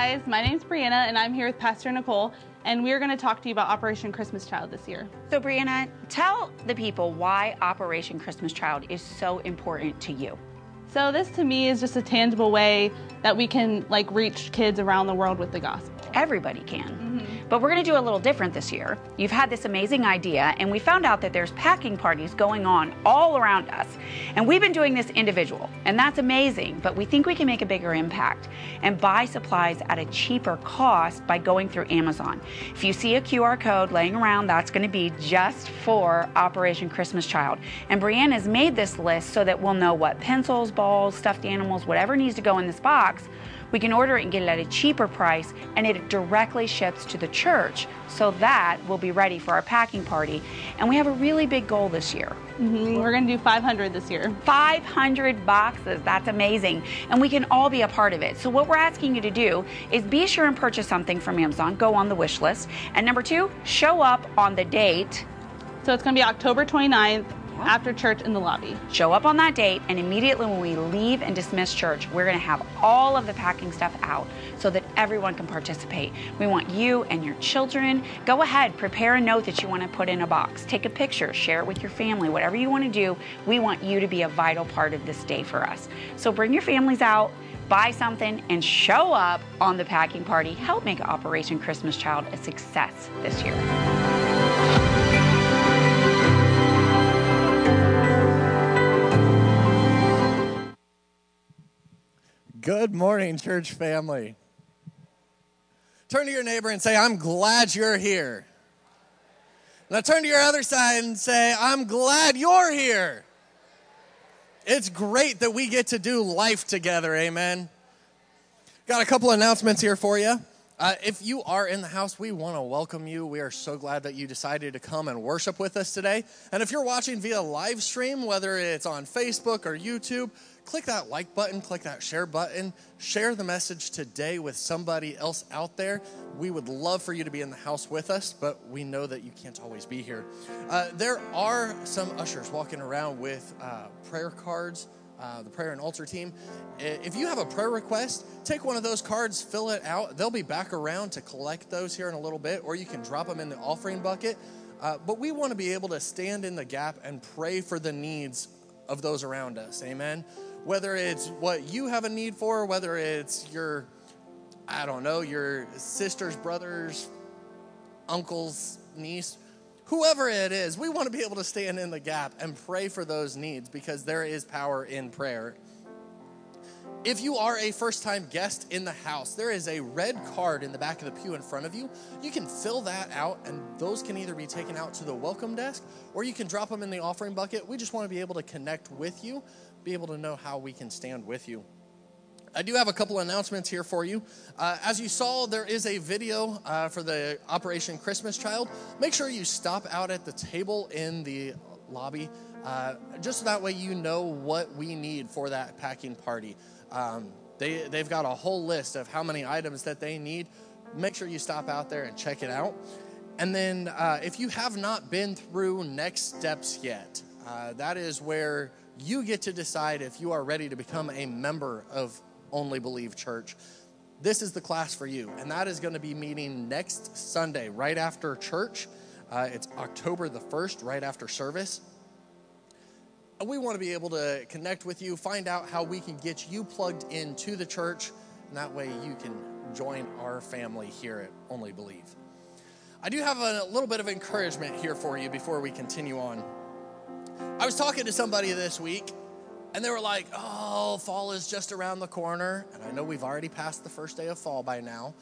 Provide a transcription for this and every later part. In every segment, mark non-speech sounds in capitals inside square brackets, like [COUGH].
guys, my name is Brianna, and I'm here with Pastor Nicole, and we're going to talk to you about Operation Christmas Child this year. So, Brianna, tell the people why Operation Christmas Child is so important to you. So, this to me is just a tangible way that we can like reach kids around the world with the gospel. Everybody can. Mm-hmm. But we're going to do a little different this year. You've had this amazing idea, and we found out that there's packing parties going on all around us. And we've been doing this individual, and that's amazing, but we think we can make a bigger impact and buy supplies at a cheaper cost by going through Amazon. If you see a QR code laying around, that's going to be just for Operation Christmas Child. And Brianna has made this list so that we'll know what pencils, balls, stuffed animals, whatever needs to go in this box we can order it and get it at a cheaper price, and it directly ships to the church so that we'll be ready for our packing party. And we have a really big goal this year. Mm-hmm. We're going to do 500 this year. 500 boxes. That's amazing. And we can all be a part of it. So, what we're asking you to do is be sure and purchase something from Amazon. Go on the wish list. And number two, show up on the date. So, it's going to be October 29th after church in the lobby. Show up on that date, and immediately when we leave and dismiss church, we're going to have all of the packing stuff out so that everyone can participate. We want you and your children. Go ahead, prepare a note that you want to put in a box. Take a picture, share it with your family, whatever you want to do. We want you to be a vital part of this day for us. So bring your families out buy something, and show up on the packing party. Help make Operation Christmas Child a success this year. Good morning, church family. Turn to your neighbor and say, I'm glad you're here. Now turn to your other side and say, I'm glad you're here. It's great that we get to do life together, amen. Got a couple announcements here for you. Uh, if you are in the house, we want to welcome you. We are so glad that you decided to come and worship with us today. And if you're watching via live stream, whether it's on Facebook or YouTube, click that like button, click that share button, share the message today with somebody else out there. We would love for you to be in the house with us, but we know that you can't always be here. Uh, there are some ushers walking around with uh, prayer cards uh, the prayer and altar team. If you have a prayer request, take one of those cards, fill it out. They'll be back around to collect those here in a little bit, or you can drop them in the offering bucket. Uh, but we want to be able to stand in the gap and pray for the needs of those around us. Amen. Whether it's what you have a need for, whether it's your, I don't know, your sister's, brother's, uncle's, niece, whoever it is, we want to be able to stand in the gap and pray for those needs because there is power in prayer. If you are a first time guest in the house, there is a red card in the back of the pew in front of you. You can fill that out, and those can either be taken out to the welcome desk or you can drop them in the offering bucket. We just want to be able to connect with you, be able to know how we can stand with you. I do have a couple announcements here for you. Uh, as you saw, there is a video uh, for the Operation Christmas Child. Make sure you stop out at the table in the lobby, uh, just so that way you know what we need for that packing party. Um, they, they've got a whole list of how many items that they need. Make sure you stop out there and check it out. And then, uh, if you have not been through Next Steps yet, uh, that is where you get to decide if you are ready to become a member of only Believe Church. This is the class for you, and that is going to be meeting next Sunday, right after church. Uh, it's October the 1st, right after service. And we want to be able to connect with you, find out how we can get you plugged into the church, and that way you can join our family here at Only Believe. I do have a little bit of encouragement here for you before we continue on. I was talking to somebody this week, and they were like, oh, fall is just around the corner. And I know we've already passed the first day of fall by now.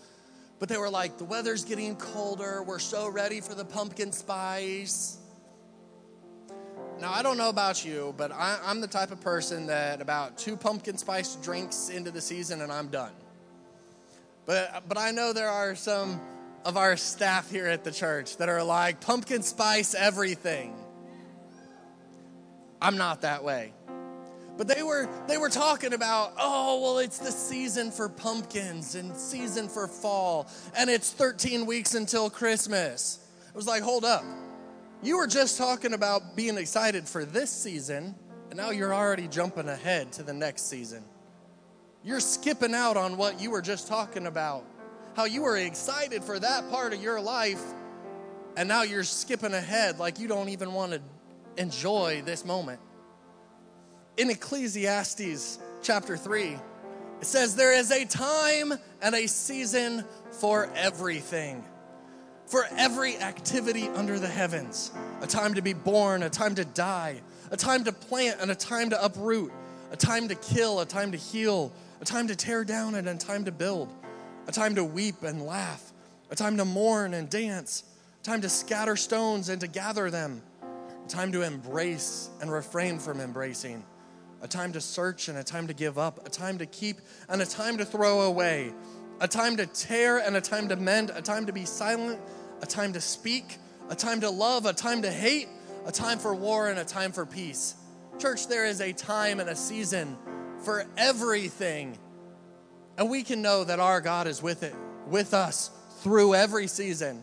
But they were like, the weather's getting colder. We're so ready for the pumpkin spice. Now, I don't know about you, but I, am the type of person that about two pumpkin spice drinks into the season and I'm done. But, but I know there are some of our staff here at the church that are like, pumpkin spice everything. I'm not that way. But they were they were talking about, oh, well, it's the season for pumpkins and season for fall, and it's 13 weeks until Christmas. It was like, hold up. You were just talking about being excited for this season, and now you're already jumping ahead to the next season. You're skipping out on what you were just talking about. How you were excited for that part of your life, and now you're skipping ahead like you don't even want to enjoy this moment in Ecclesiastes chapter 3, it says, There is a time and a season for everything, for every activity under the heavens. A time to be born, a time to die, a time to plant and a time to uproot, a time to kill, a time to heal, a time to tear down and a time to build, a time to weep and laugh, a time to mourn and dance, a time to scatter stones and to gather them, a time to embrace and refrain from embracing a time to search and a time to give up, a time to keep and a time to throw away, a time to tear and a time to mend, a time to be silent, a time to speak, a time to love, a time to hate, a time for war and a time for peace. Church, there is a time and a season for everything. And we can know that our God is with it, with us through every season.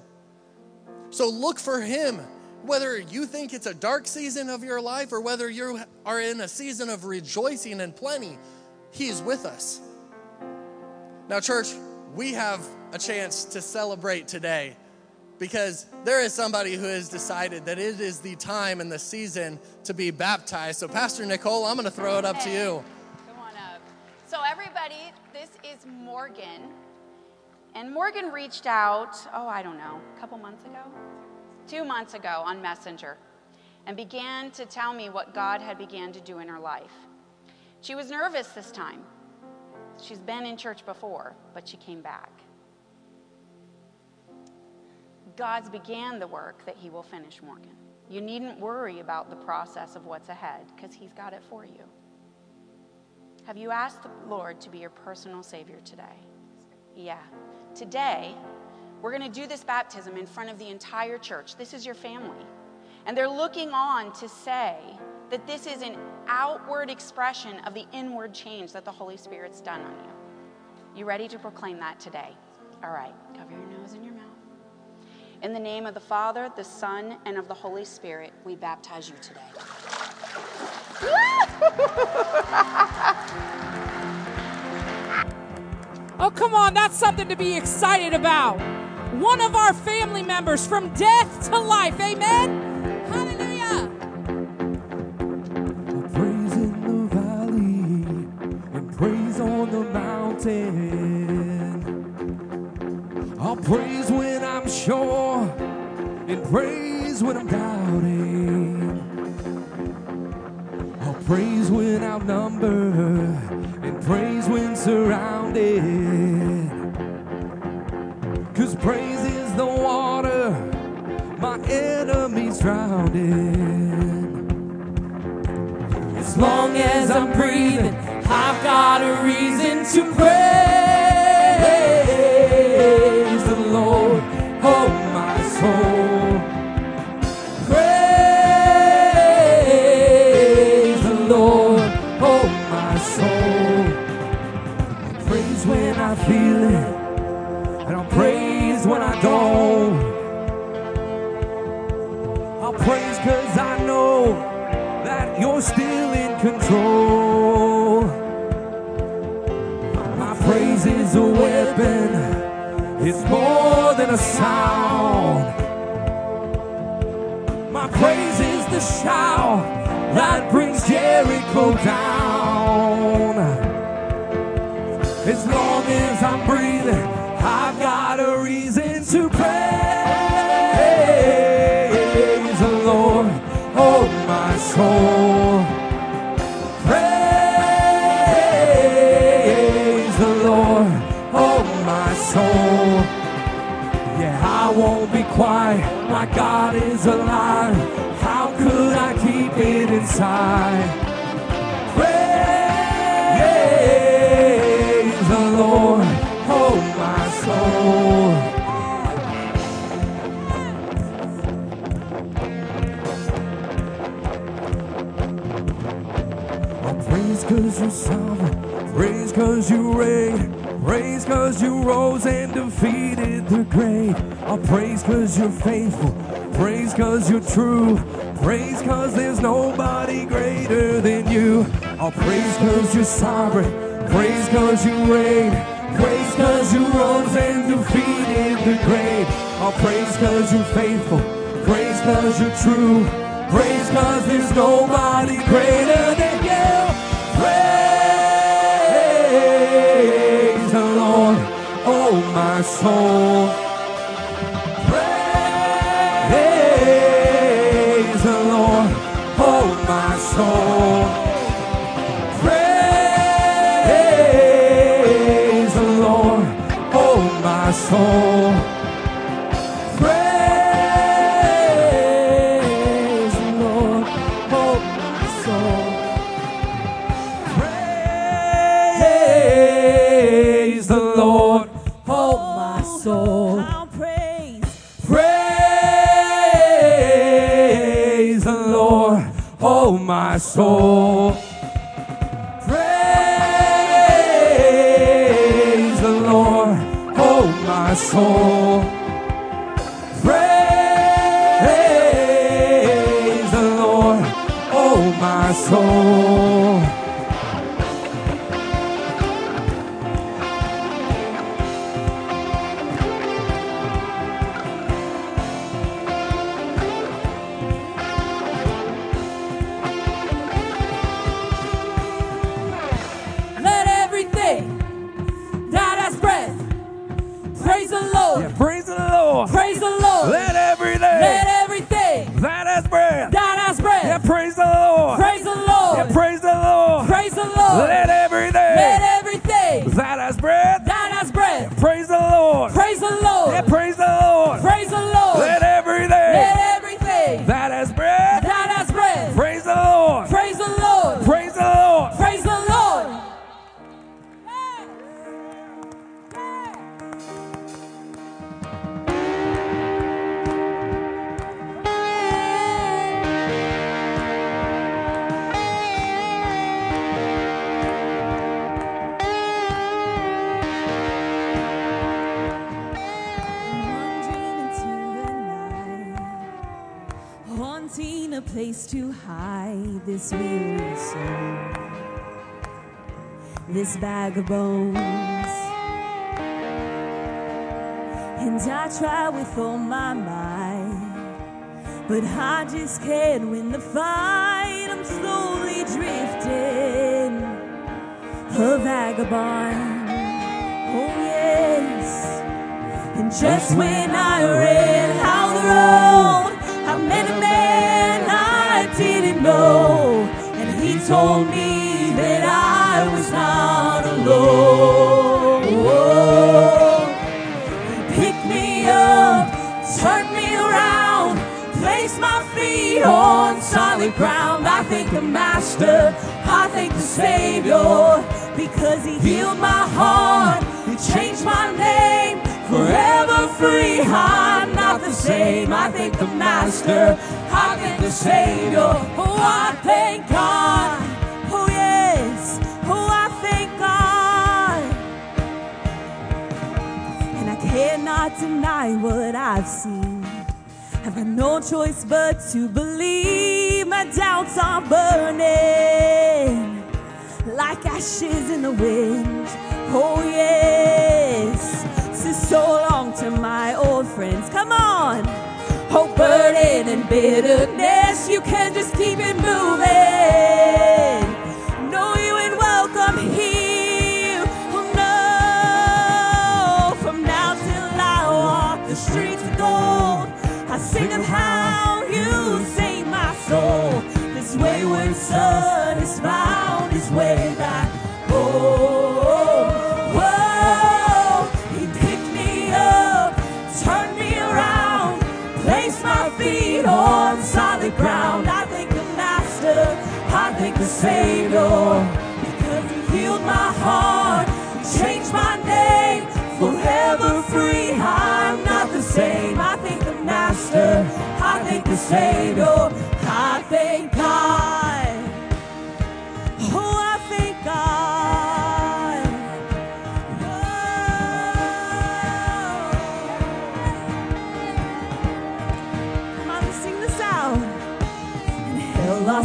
So look for him whether you think it's a dark season of your life or whether you are in a season of rejoicing and plenty, He's with us. Now, church, we have a chance to celebrate today because there is somebody who has decided that it is the time and the season to be baptized. So, Pastor Nicole, I'm going to throw it up to you. Come on up. So, everybody, this is Morgan. And Morgan reached out, oh, I don't know, a couple months ago? Two months ago on Messenger and began to tell me what God had began to do in her life. She was nervous this time. She's been in church before, but she came back. God's began the work that he will finish, Morgan. You needn't worry about the process of what's ahead because he's got it for you. Have you asked the Lord to be your personal Savior today? Yeah. Today, we're going to do this baptism in front of the entire church. This is your family. And they're looking on to say that this is an outward expression of the inward change that the Holy Spirit's done on you. You ready to proclaim that today? All right, cover your nose and your mouth. In the name of the Father, the Son, and of the Holy Spirit, we baptize you today. [LAUGHS] oh, come on, that's something to be excited about. One of our family members from death to life. Amen. Hallelujah. Praise in the valley and praise on the mountain. I'll praise when I'm sure and praise when I'm doubting. I'll praise when outnumbered and praise when surrounded. Cause praise is the water my enemies drowned in. As long as I'm breathing, I've got a reason to praise the Lord, oh it's more than a sound. My praise is the shout that brings Jericho down. As long as I'm breathing, inside? Praise the Lord, oh my soul. Oh, praise cause you're sovereign, praise cause you reign, praise cause you rose and defeated the grave. Oh, praise cause you're faithful, praise cause you're true, praise cause there's nobody greater than you. Oh, praise cause you're sovereign, praise cause you reign, praise cause you rose and defeated the grave. Oh, praise cause you're faithful, praise cause you're true, praise cause there's nobody greater than you. Praise the Lord, oh my soul. Soul. Praise the Lord, oh my soul. Place to hide this weary soul, this bag of bones. And I try with all my might, but I just can't win the fight. I'm slowly drifting, a vagabond. Oh, yes. And just when I ran out the road, know. And he told me that I was not alone. He picked me up, turned me around, placed my feet on solid ground. I thank the Master, I thank the Savior, because He healed my heart, He changed my name, forever free. I'm not the same. I thank the Master, I thank the Savior. Oh, I thank God. Oh, yes. Oh, I thank God. And I cannot deny what I've seen. I've got no choice but to believe my doubts are burning like ashes in the wind. Oh, yes. Says so long to my old friends. Come on. Oh, burden and bitterness, you can just keep it moving. No, you ain't welcome here. Oh, no. From now till I walk the streets of gold, I sing of how you saved my soul. This wayward son has found ground. I thank the Master, I thank the Savior, because he healed my heart, changed my name, forever free. I'm not the same. I thank the Master, I thank the Savior, I thank God.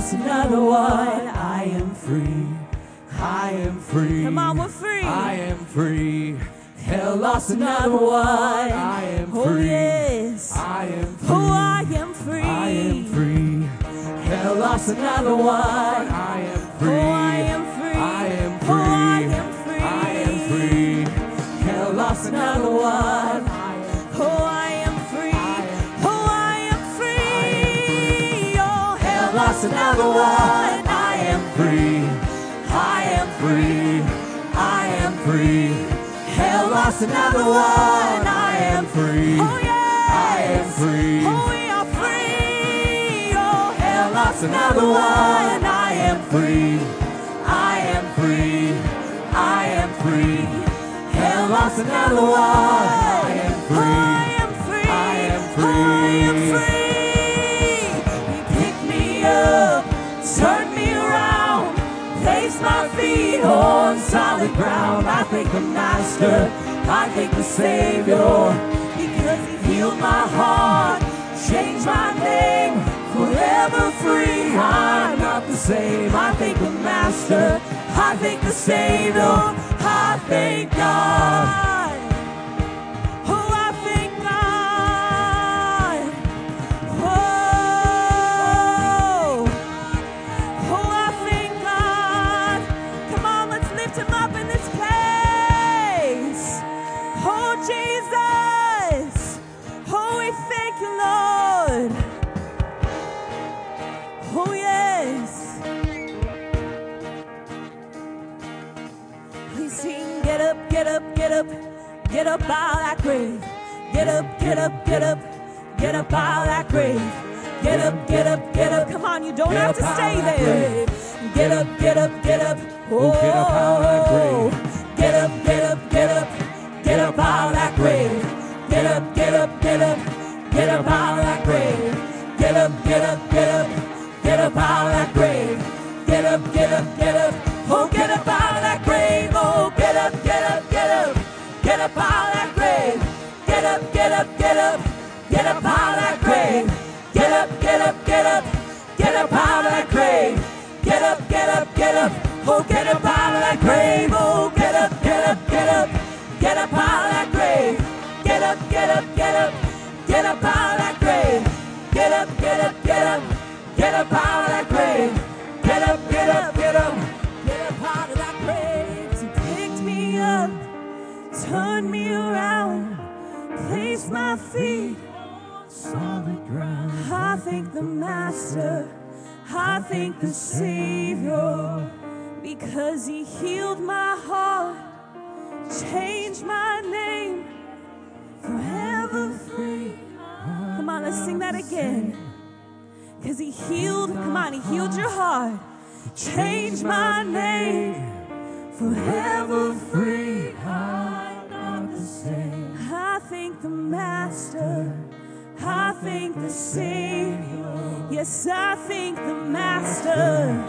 Lost another one. I am free. I am free. Come on, we're free. I am free. Hell lost another one. I am Oh, free. yes. I am free. Oh, I am free. I am free. Hell lost another one. I am free. Oh, I am free. I am Oh, I am free. I am free. Hell lost another one. Lost another one. I am Free. I am free. I am free. Hell lost another one. I am free. Oh, yes. I am free. Oh, we are free. Oh, hell lost another one. I am Free. I am free. I am free. Hell lost another one. I am free. I am free. On solid ground. I thank the Master. I thank the Savior because He healed my heart, changed my name, forever free. I'm not the same. I thank the Master. I thank the Savior. I thank God. Get up out that grave. Get up, get up, get up, get up out that grave. Get up, get up, get up. Come on, you don't have to stay there. Get up, get up, get up. Oh, get up out that grave. Get up, get up, get up, get up out that grave. Get up, get up, get up, get up out that grave. Get up, get up, get up, get up out that grave. Get up, get up, get up. Oh, get up out get up out that grave. Get up, get up, get up, get up out that grave. Get up, get up, get up, get up out of that grave. Get up, get up, get up. Oh, get up out of that grave. Oh, get up, get up, get up. Get up out of that grave. Get up, get up, get up. Get up out of that grave. Get up, get up, get up. Get up out of that grave. Get up, get up, turned me around, placed my feet on solid ground. I thank the Master. I thank the Savior because He healed my heart, changed my name, forever free. Come on, let's sing that again. Because He healed, come on, He healed your heart, changed my name, forever free. The same. I thank the Master. I thank the Savior. Yes, I thank the Master.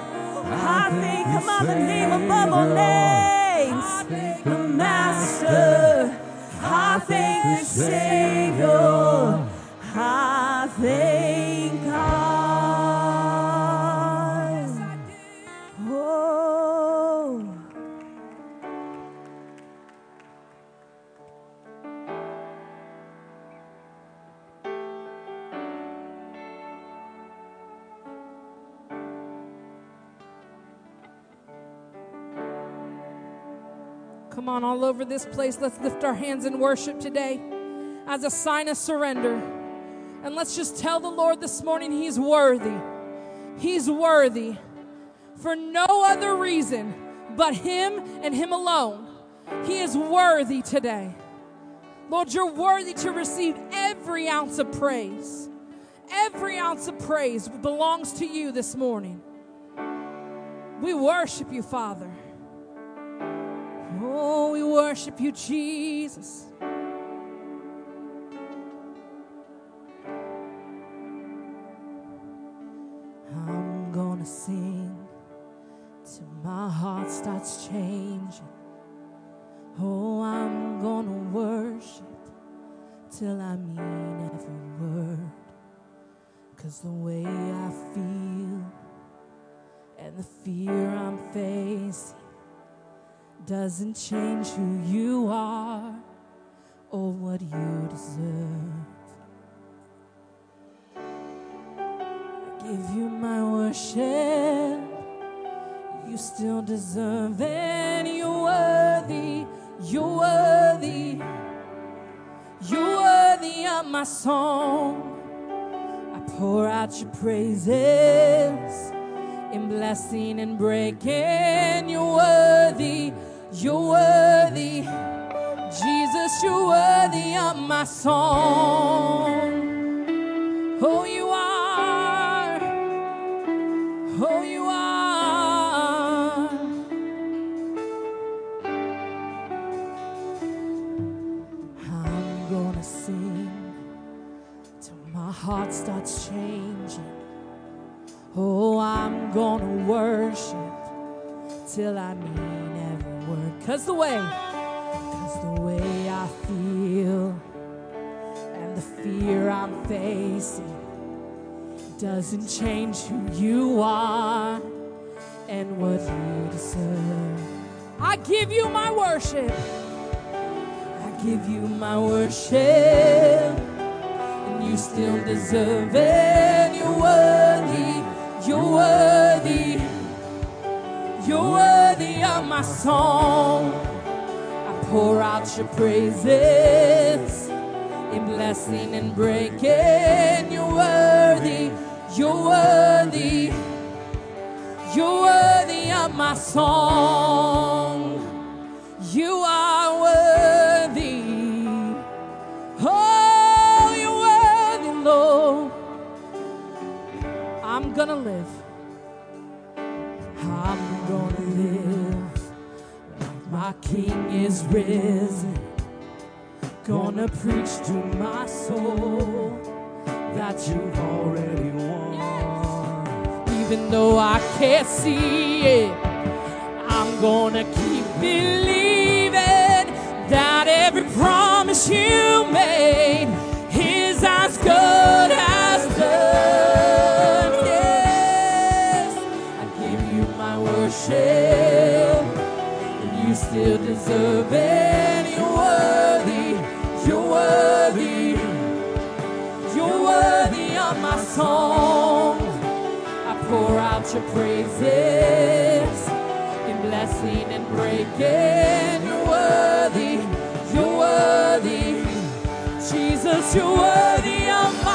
I thank, come on, the name above all names. The Master. I thank the Savior. I thank God. Come on, all over this place, let's lift our hands in worship today as a sign of surrender. And let's just tell the Lord this morning He's worthy. He's worthy for no other reason but Him and Him alone. He is worthy today. Lord, you're worthy to receive every ounce of praise. Every ounce of praise belongs to you this morning. We worship you, Father. Oh, we worship you, Jesus. Doesn't change who you are or what you deserve. I give you my worship. You still deserve it. You're worthy. You're worthy. You're worthy of my song. I pour out your praises in blessing and breaking. You're worthy. You're worthy. Jesus, you're worthy of my song. Cause the way, cause the way I feel and the fear I'm facing doesn't change who you are and what you deserve. I give you my worship. I give you my worship, and you still deserve it. You're worthy, you're worthy, you're worthy of my song. I pour out your praises in blessing and breaking. You're worthy, you're worthy, you're worthy of my song. You are worthy. Oh, you're worthy, Lord. I'm gonna live. My King is risen. Gonna preach to my soul that you've already won. Even though I can't see it, I'm gonna keep believing that every promise you made song. I pour out your praises in blessing and breaking. You're worthy, you're worthy. Jesus, you're worthy of my.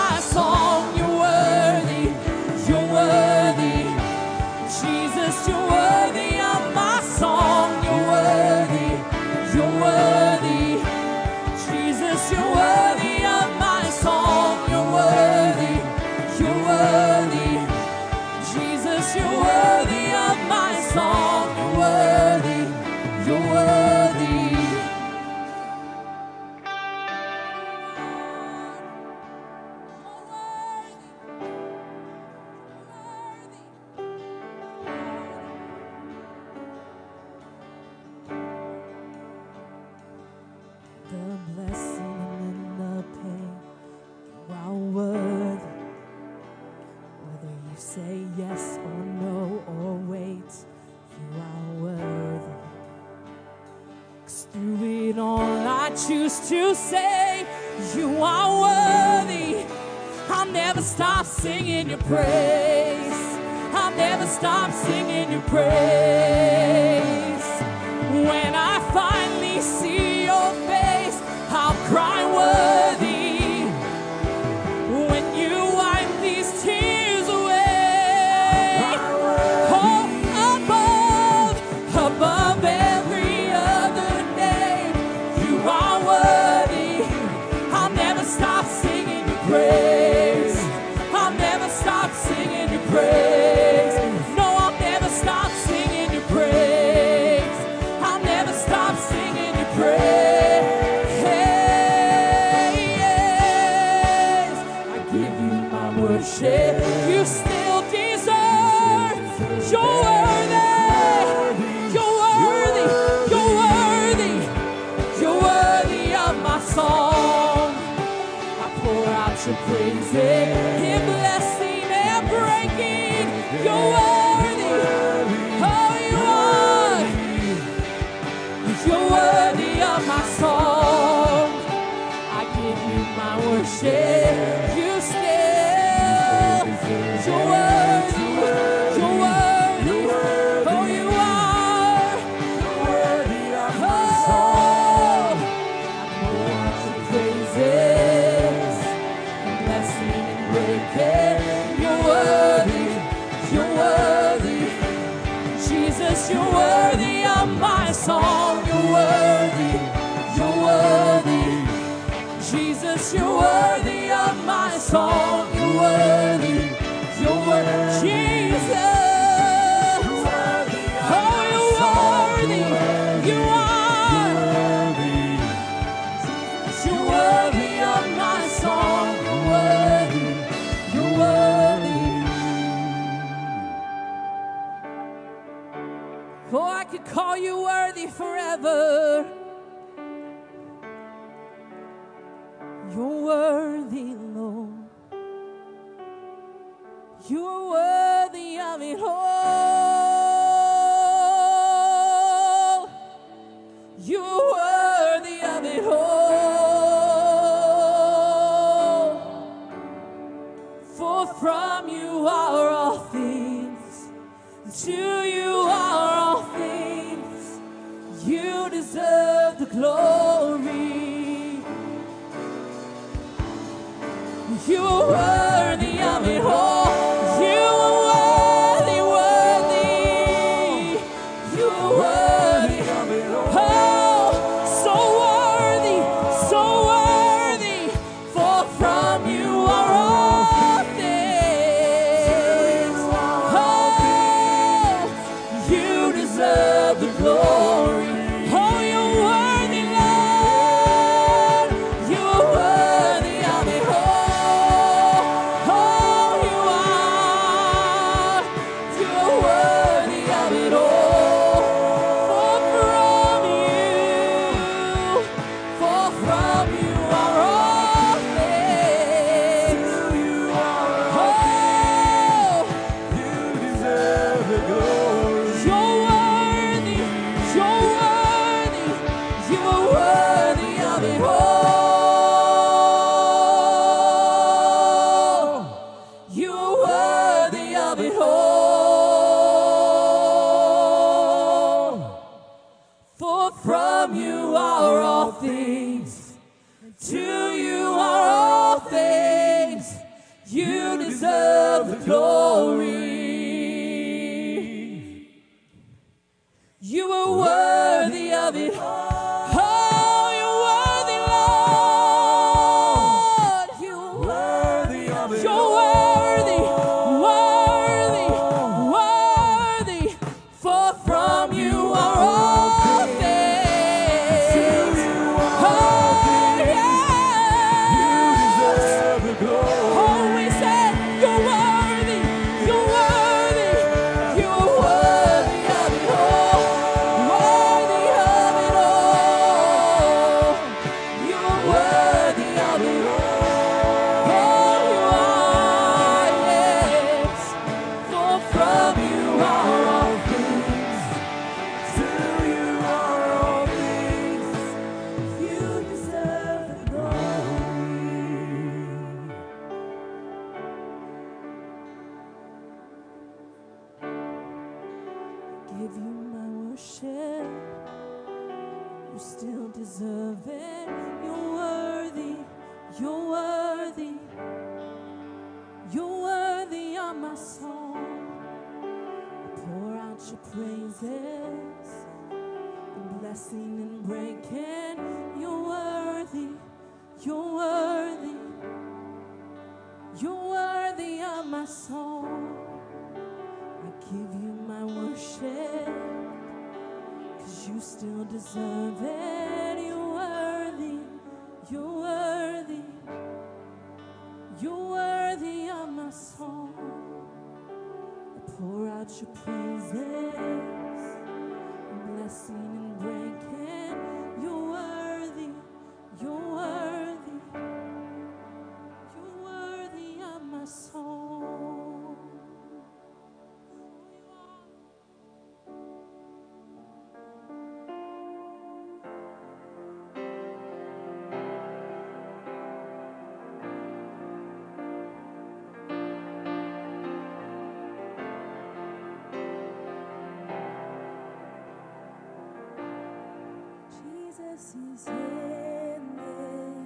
Jesus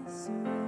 is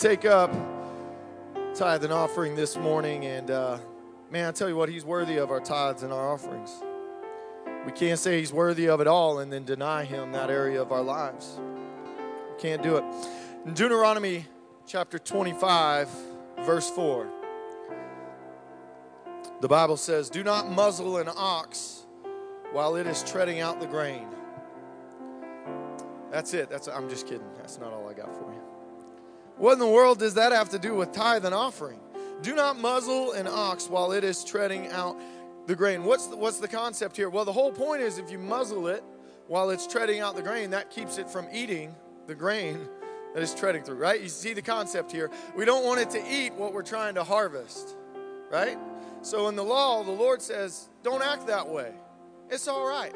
take up tithe and offering this morning, and uh, man, I tell you what, He's worthy of our tithes and our offerings. We can't say He's worthy of it all and then deny Him that area of our lives. We can't do it. In Deuteronomy chapter 25, verse 4, the Bible says, Do not muzzle an ox while it is treading out the grain. That's it. That's I'm just kidding. That's not all I got for you. What in the world does that have to do with tithe and offering? Do not muzzle an ox while it is treading out the grain. What's the, what's the concept here? Well, the whole point is if you muzzle it while it's treading out the grain, that keeps it from eating the grain that is treading through, right? You see the concept here. We don't want it to eat what we're trying to harvest, right? So in the law, the Lord says, don't act that way. It's all right.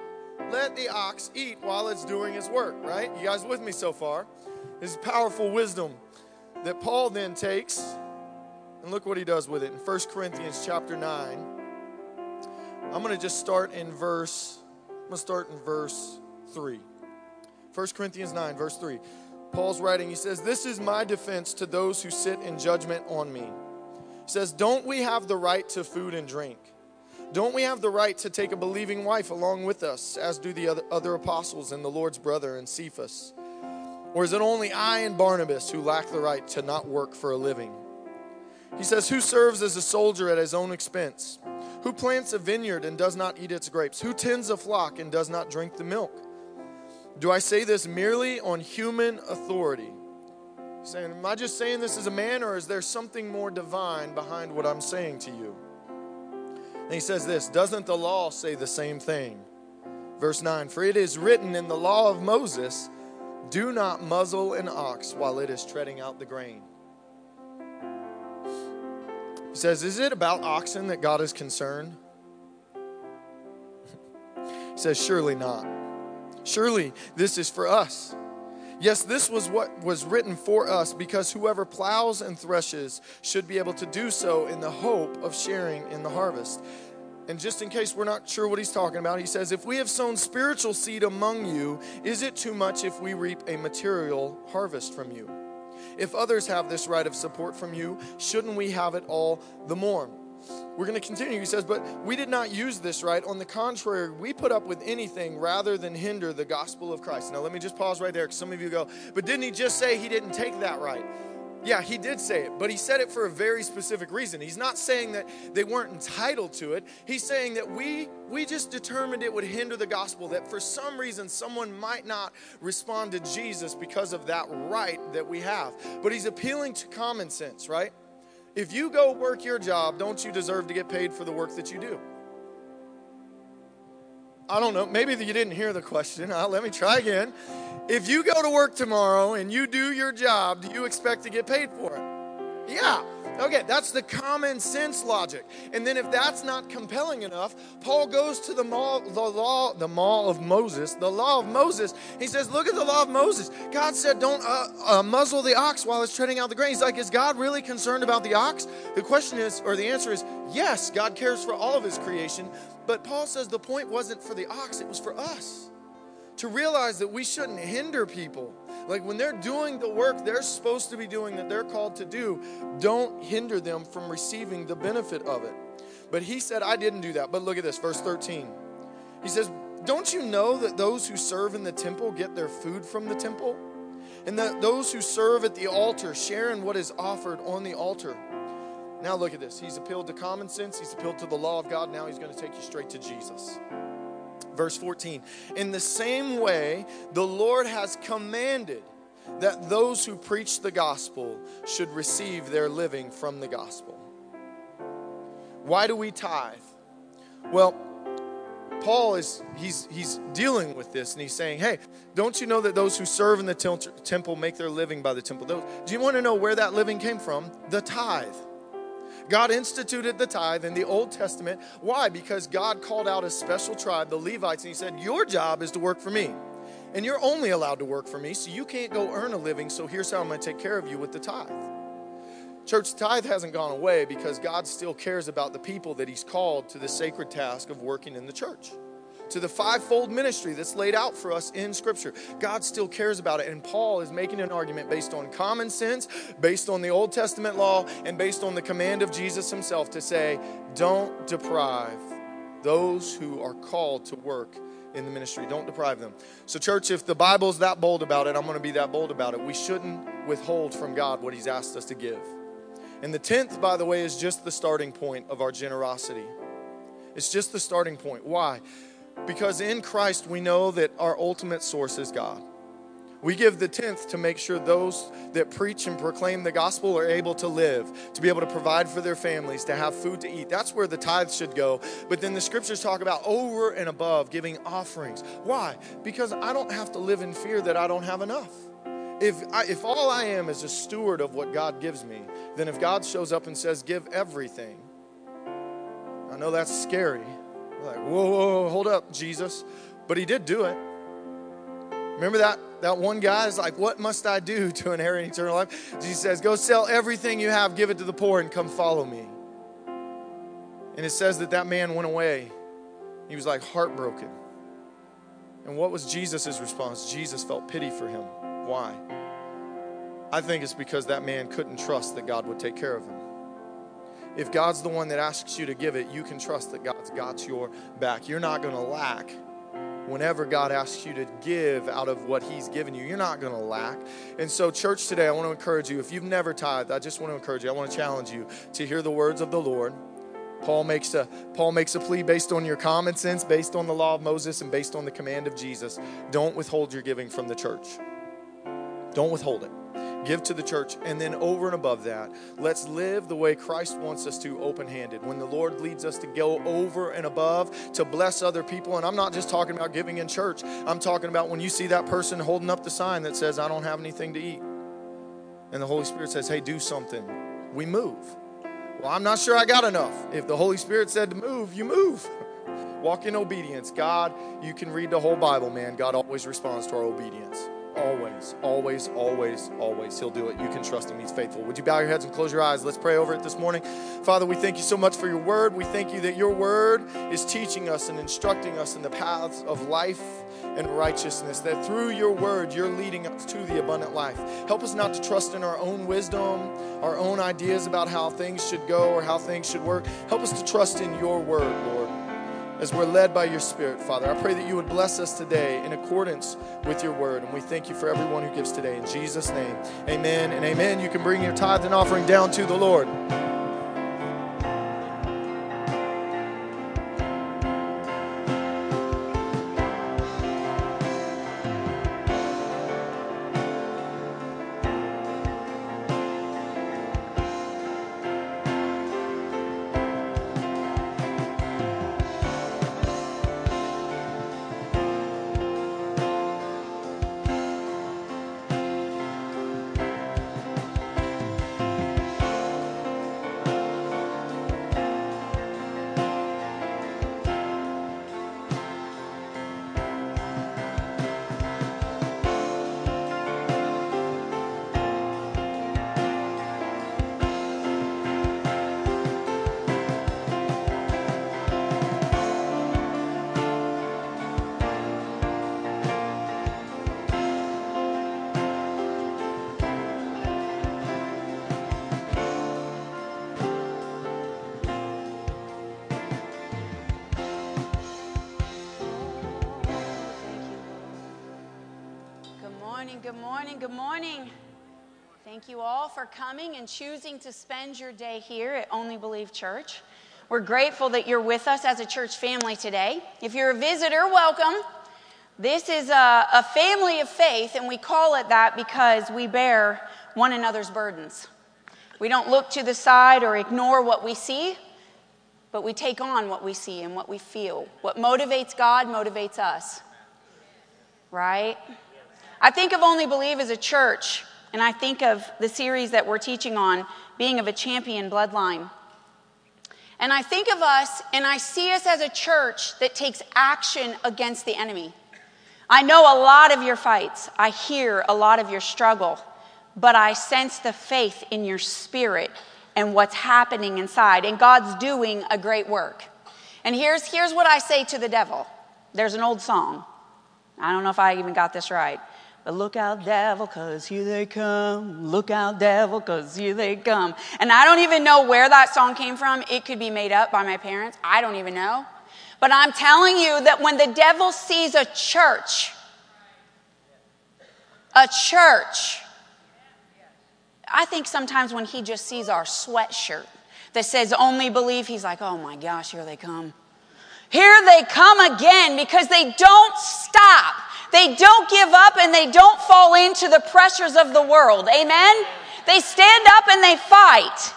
Let the ox eat while it's doing his work, right? You guys with me so far? This is powerful wisdom that Paul then takes and look what he does with it in 1 Corinthians chapter 9. I'm going to just start in verse I'm going to start in verse 3. 1 Corinthians 9 verse 3. Paul's writing, he says, "This is my defense to those who sit in judgment on me." He says, "Don't we have the right to food and drink? Don't we have the right to take a believing wife along with us, as do the other, other apostles and the Lord's brother and Cephas? Or is it only I and Barnabas who lack the right to not work for a living? He says, Who serves as a soldier at his own expense? Who plants a vineyard and does not eat its grapes? Who tends a flock and does not drink the milk? Do I say this merely on human authority? He's saying, Am I just saying this as a man, or is there something more divine behind what I'm saying to you? And he says this Doesn't the law say the same thing? Verse 9 For it is written in the law of Moses, Do not muzzle an ox while it is treading out the grain. He says, Is it about oxen that God is concerned? he says, Surely not. Surely this is for us. Yes, this was what was written for us because whoever plows and threshes should be able to do so in the hope of sharing in the harvest. And just in case we're not sure what he's talking about, he says, If we have sown spiritual seed among you, is it too much if we reap a material harvest from you? If others have this right of support from you, shouldn't we have it all the more? we're going to continue. He says, But we did not use this right. On the contrary, we put up with anything rather than hinder the gospel of Christ. Now, let me just pause right there because some of you go, But didn't he just say he didn't take that right? Yeah, he did say it, but he said it for a very specific reason. He's not saying that they weren't entitled to it. He's saying that we we just determined it would hinder the gospel that for some reason someone might not respond to Jesus because of that right that we have. But he's appealing to common sense, right? If you go work your job, don't you deserve to get paid for the work that you do? I don't know. Maybe you didn't hear the question. Uh, let me try again. If you go to work tomorrow and you do your job, do you expect to get paid for it? Yeah. Okay, that's the common sense logic. And then if that's not compelling enough, Paul goes to the, law, the law, the law of Moses, the law of Moses. He says, "Look at the law of Moses. God said, don't uh, uh, muzzle the ox while it's treading out the grain." He's like, "Is God really concerned about the ox?" The question is, or the answer is, yes. God cares for all of His creation, but Paul says the point wasn't for the ox; it was for us to realize that we shouldn't hinder people. Like when they're doing the work they're supposed to be doing that they're called to do, don't hinder them from receiving the benefit of it. But he said, I didn't do that. But look at this, verse 13. He says, Don't you know that those who serve in the temple get their food from the temple? And that those who serve at the altar share in what is offered on the altar. Now look at this. He's appealed to common sense, he's appealed to the law of God. Now he's going to take you straight to Jesus. Verse 14 In the same way, the Lord has commanded that those who preach the gospel should receive their living from the gospel. Why do we tithe? Well, Paul is he's he's dealing with this and he's saying, "Hey, don't you know that those who serve in the temple make their living by the temple? Do you want to know where that living came from? The tithe. God instituted the tithe in the Old Testament. Why? Because God called out a special tribe, the Levites, and He said, Your job is to work for me. And you're only allowed to work for me, so you can't go earn a living. So here's how I'm going to take care of you with the tithe. Church, tithe hasn't gone away because God still cares about the people that He's called to the sacred task of working in the church to the fivefold ministry that's laid out for us in Scripture. God still cares about it. And Paul is making an argument based on common sense, based on the Old Testament law, and based on the command of Jesus himself to say, don't deprive those who are called to work in the ministry. Don't deprive them. So, church, if the Bible's that bold about it, I'm going to be that bold about it. We shouldn't withhold from God what He's asked us to give. And the tenth, by the way, is just the starting point of our generosity. It's just the starting point. Why? Because in Christ, we know that our ultimate source is God. We give the tenth to make sure those that preach and proclaim the gospel are able to live, to be able to provide for their families, to have food to eat. That's where the tithes should go. But then the scriptures talk about over and above giving offerings. Why? Because I don't have to live in fear that I don't have enough. If, I, if all I am is a steward of what God gives me, then if God shows up and says, give everything, I know that's scary like, whoa, whoa, whoa, hold up, Jesus. But he did do it. Remember that, that one guy is like, What must I do to inherit eternal life? Jesus says, Go sell everything you have, give it to the poor, and come follow me. And it says that that man went away. He was like heartbroken. And what was Jesus' response? Jesus felt pity for him. Why? I think it's because that man couldn't trust that God would take care of him. If God's the one that asks you to give it, you can trust that God's got your back. You're not going to lack whenever God asks you to give out of what He's given you. You're not going to lack. And so, church, today, I want to encourage you. If you've never tithed, I just want to encourage you. I want to challenge you to hear the words of the Lord. Paul makes a Paul makes a plea based on your common sense, based on the law of Moses, and based on the command of Jesus. Don't withhold your giving from the church. Don't withhold it give to the church, and then over and above that, let's live the way Christ wants us to, open handed. When the Lord leads us to go over and above to bless other people, and I'm not just talking about giving in church, I'm talking about when you see that person holding up the sign that says, I don't have anything to eat, and the Holy Spirit says, Hey, do something, we move. Well, I'm not sure I got enough. If the Holy Spirit said to move, you move. Walk in obedience. God, you can read the whole Bible, man. God always responds to our obedience. Always, always, always, always. He'll do it. You can trust him. He's faithful. Would you bow your heads and close your eyes? Let's pray over it this morning. Father, we thank you so much for your word. We thank you that your word is teaching us and instructing us in the paths of life and righteousness, that through your word, you're leading us to the abundant life. Help us not to trust in our own wisdom, our own ideas about how things should go or how things should work. Help us to trust in your word, Lord, as we're led by your spirit, Father. I pray that you would bless us today in accordance with your word. And we thank you for everyone who gives today. In Jesus' name, amen and amen. You can bring your tithe and offering down to the Lord. Thank you all for coming and choosing to spend your day here at Only Believe Church. We're grateful that you're with us as a church family today. If you're a visitor, welcome. This is a, a family of faith, and we call it that because we bear one another's burdens. We don't look to the side or ignore what we see, but we take on what we see and what we feel. What motivates God motivates us, right? I think of Only Believe as a church, and I think of the series that we're teaching on being of a champion bloodline. And I think of us, and I see us as a church that takes action against the enemy. I know a lot of your fights, I hear a lot of your struggle, but I sense the faith in your spirit and what's happening inside. And God's doing a great work. And here's, here's what I say to the devil there's an old song. I don't know if I even got this right. Look out, devil, cause here they come. Look out, devil, cause here they come. And I don't even know where that song came from. It could be made up by my parents. I don't even know. But I'm telling you that when the devil sees a church, a church, I think sometimes when he just sees our sweatshirt that says only believe, he's like, oh my gosh, here they come. Here they come again because they don't stop. They don't give up and they don't fall into the pressures of the world. Amen? They stand up and they fight.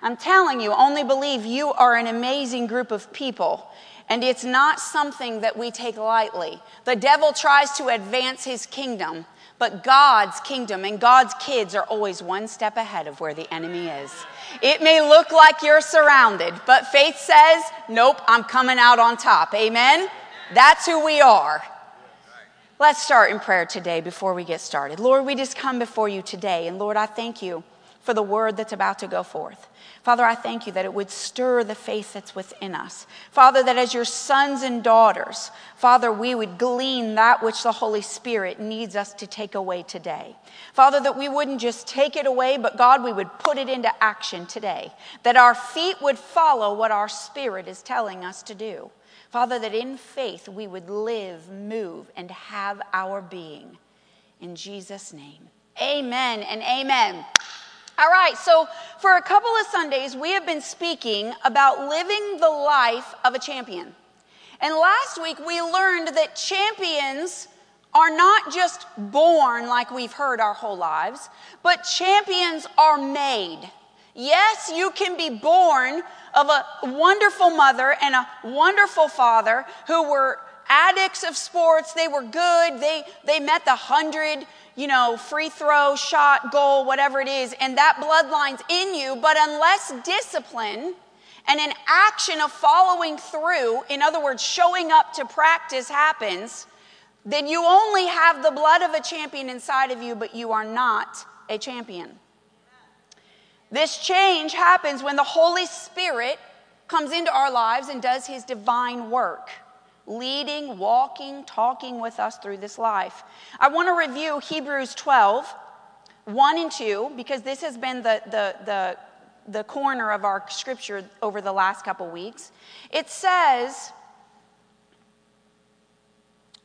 I'm telling you, only believe you are an amazing group of people. And it's not something that we take lightly. The devil tries to advance his kingdom, but God's kingdom and God's kids are always one step ahead of where the enemy is. It may look like you're surrounded, but faith says, nope, I'm coming out on top. Amen? That's who we are. Let's start in prayer today before we get started. Lord, we just come before you today, and Lord, I thank you for the word that's about to go forth. Father, I thank you that it would stir the faith that's within us. Father, that as your sons and daughters, Father, we would glean that which the Holy Spirit needs us to take away today. Father, that we wouldn't just take it away, but God, we would put it into action today. That our feet would follow what our spirit is telling us to do. Father, that in faith we would live, move, and have our being. In Jesus' name, amen and amen. All right, so for a couple of Sundays, we have been speaking about living the life of a champion. And last week, we learned that champions are not just born like we've heard our whole lives, but champions are made. Yes, you can be born of a wonderful mother and a wonderful father who were addicts of sports. They were good. They, they met the hundred, you know, free throw, shot, goal, whatever it is, and that bloodline's in you. But unless discipline and an action of following through, in other words, showing up to practice happens, then you only have the blood of a champion inside of you, but you are not a champion. This change happens when the Holy Spirit comes into our lives and does his divine work. leading, walking, talking with us through this life. I want to review Hebrews 12, 1 and 2, because this has been the, the, the, the corner of our scripture over the last couple weeks. It says,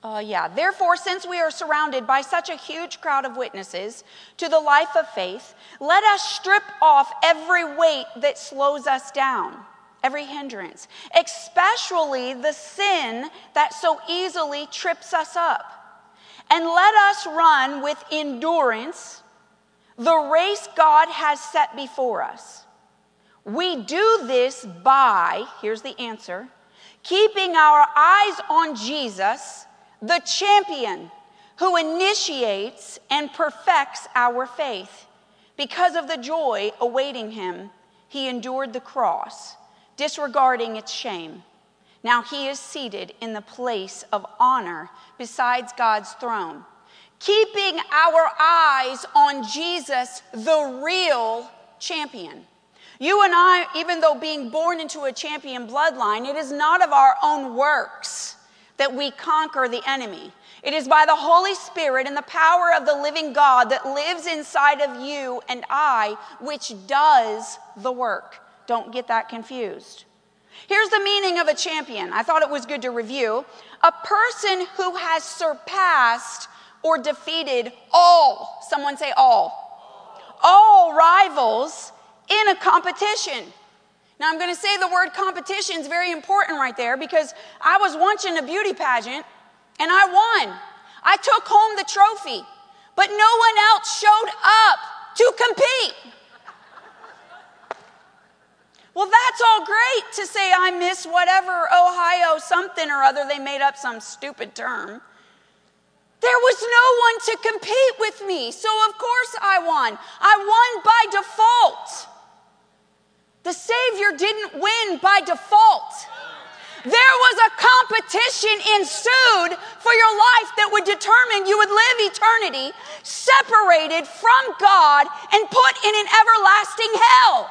uh, yeah, therefore, since we are surrounded by such a huge crowd of witnesses to the life of faith, let us strip off every weight that slows us down, every hindrance, especially the sin that so easily trips us up. And let us run with endurance the race God has set before us. We do this by, here's the answer, keeping our eyes on Jesus the champion who initiates and perfects our faith. Because of the joy awaiting him, he endured the cross, disregarding its shame. Now he is seated in the place of honor besides God's throne, keeping our eyes on Jesus, the real champion. You and I, even though being born into a champion bloodline, it is not of our own works that we conquer the enemy. It is by the Holy Spirit and the power of the living God that lives inside of you and I, which does the work. Don't get that confused. Here's the meaning of a champion. I thought it was good to review. A person who has surpassed or defeated all, someone say all, all rivals in a competition. Now, I'm going to say the word competition is very important right there because I was once in a beauty pageant and I won. I took home the trophy, but no one else showed up to compete. Well, that's all great to say I miss whatever Ohio something or other. They made up some stupid term. There was no one to compete with me, so of course I won. I won by default. The Savior didn't win by default. There was a competition ensued for your life that would determine you would live eternity separated from God and put in an everlasting hell.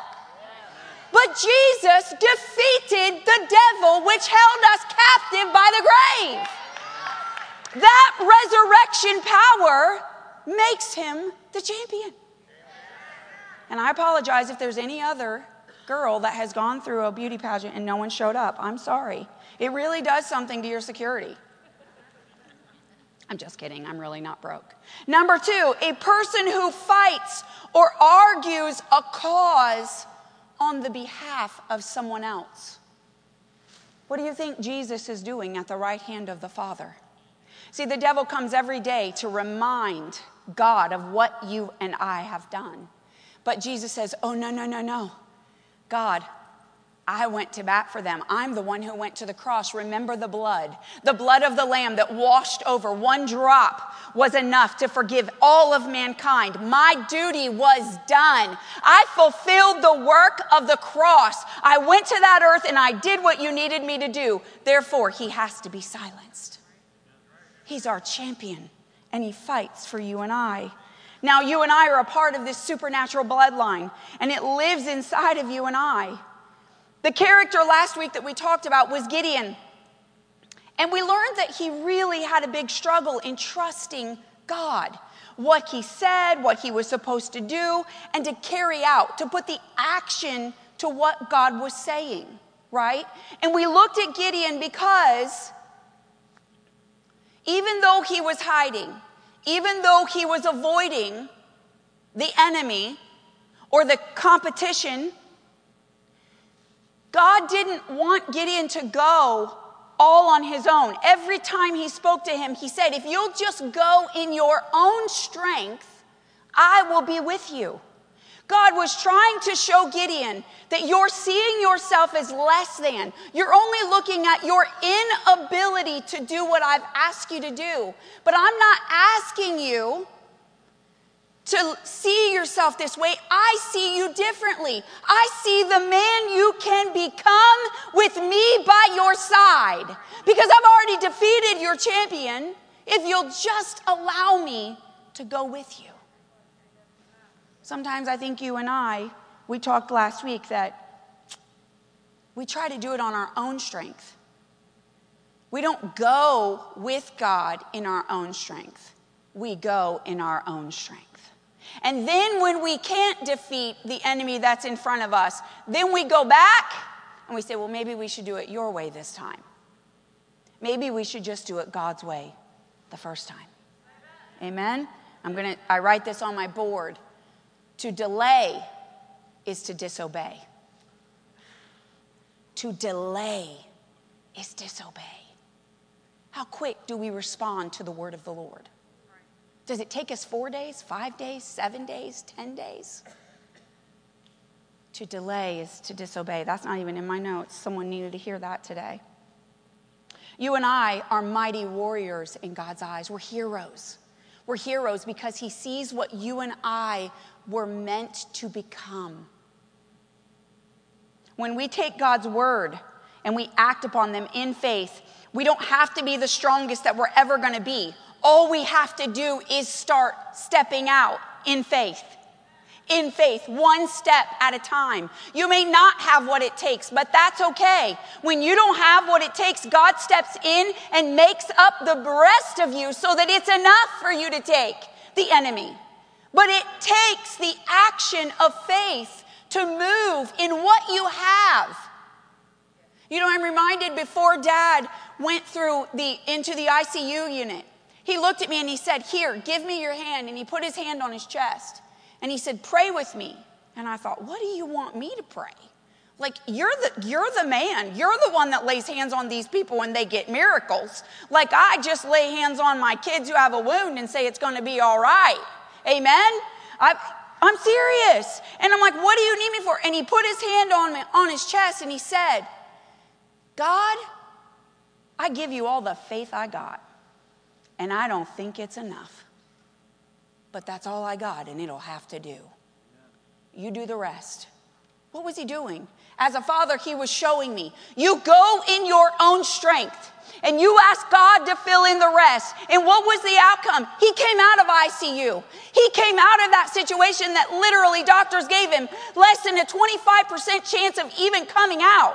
But Jesus defeated the devil, which held us captive by the grave. That resurrection power makes him the champion. And I apologize if there's any other girl that has gone through a beauty pageant and no one showed up. I'm sorry. It really does something to your security. I'm just kidding. I'm really not broke. Number two, a person who fights or argues a cause on the behalf of someone else. What do you think Jesus is doing at the right hand of the Father? See, the devil comes every day to remind God of what you and I have done. But Jesus says, Oh, no, no, no, no. God, I went to bat for them. I'm the one who went to the cross. Remember the blood. The blood of the Lamb that washed over. One drop was enough to forgive all of mankind. My duty was done. I fulfilled the work of the cross. I went to that earth and I did what you needed me to do. Therefore, he has to be silenced. He's our champion and he fights for you and I. Now, you and I are a part of this supernatural bloodline, and it lives inside of you and I. The character last week that we talked about was Gideon. And we learned that he really had a big struggle in trusting God, what he said, what he was supposed to do, and to carry out, to put the action to what God was saying, right? And we looked at Gideon because even though he was hiding, even though he was avoiding the enemy or the competition, God didn't want Gideon to go all on his own. Every time he spoke to him, he said, If you'll just go in your own strength, I will be with you. God was trying to show Gideon that you're seeing yourself as less than. You're only looking at your inability to do what I've asked you to do. But I'm not asking you to see yourself this way. I see you differently. I see the man you can become with me by your side because I've already defeated your champion if you'll just allow me to go with you. Sometimes I think you and I, we talked last week that we try to do it on our own strength. We don't go with God in our own strength, we go in our own strength. And then when we can't defeat the enemy that's in front of us, then we go back and we say, well, maybe we should do it your way this time. Maybe we should just do it God's way the first time. Amen. I'm going to I write this on my board. To delay is to disobey. To delay is disobey. How quick do we respond to the word of the Lord? Does it take us four days, five days, seven days, 10 days? To delay is to disobey. That's not even in my notes. Someone needed to hear that today. You and I are mighty warriors in God's eyes. We're heroes. We're heroes because He sees what you and I were meant to become. When we take God's word and we act upon them in faith, we don't have to be the strongest that we're ever going to be. All we have to do is start stepping out in faith. In faith, one step at a time. You may not have what it takes, but that's okay. When you don't have what it takes, God steps in and makes up the rest of you so that it's enough for you to take the enemy. But it takes the action of faith to move in what you have. You know, I'm reminded before dad went through the into the ICU unit. He looked at me and he said, "Here, give me your hand." And he put his hand on his chest. And he said, "Pray with me." And I thought, "What do you want me to pray?" Like you're the you're the man. You're the one that lays hands on these people when they get miracles. Like I just lay hands on my kids who have a wound and say it's going to be all right. Amen. I, I'm serious. And I'm like, "What do you need me for?" And he put his hand on me on his chest and he said, "God, I give you all the faith I got, and I don't think it's enough. But that's all I got, and it'll have to do. You do the rest. What was he doing? As a father, he was showing me you go in your own strength and you ask God to fill in the rest. And what was the outcome? He came out of ICU. He came out of that situation that literally doctors gave him less than a 25% chance of even coming out.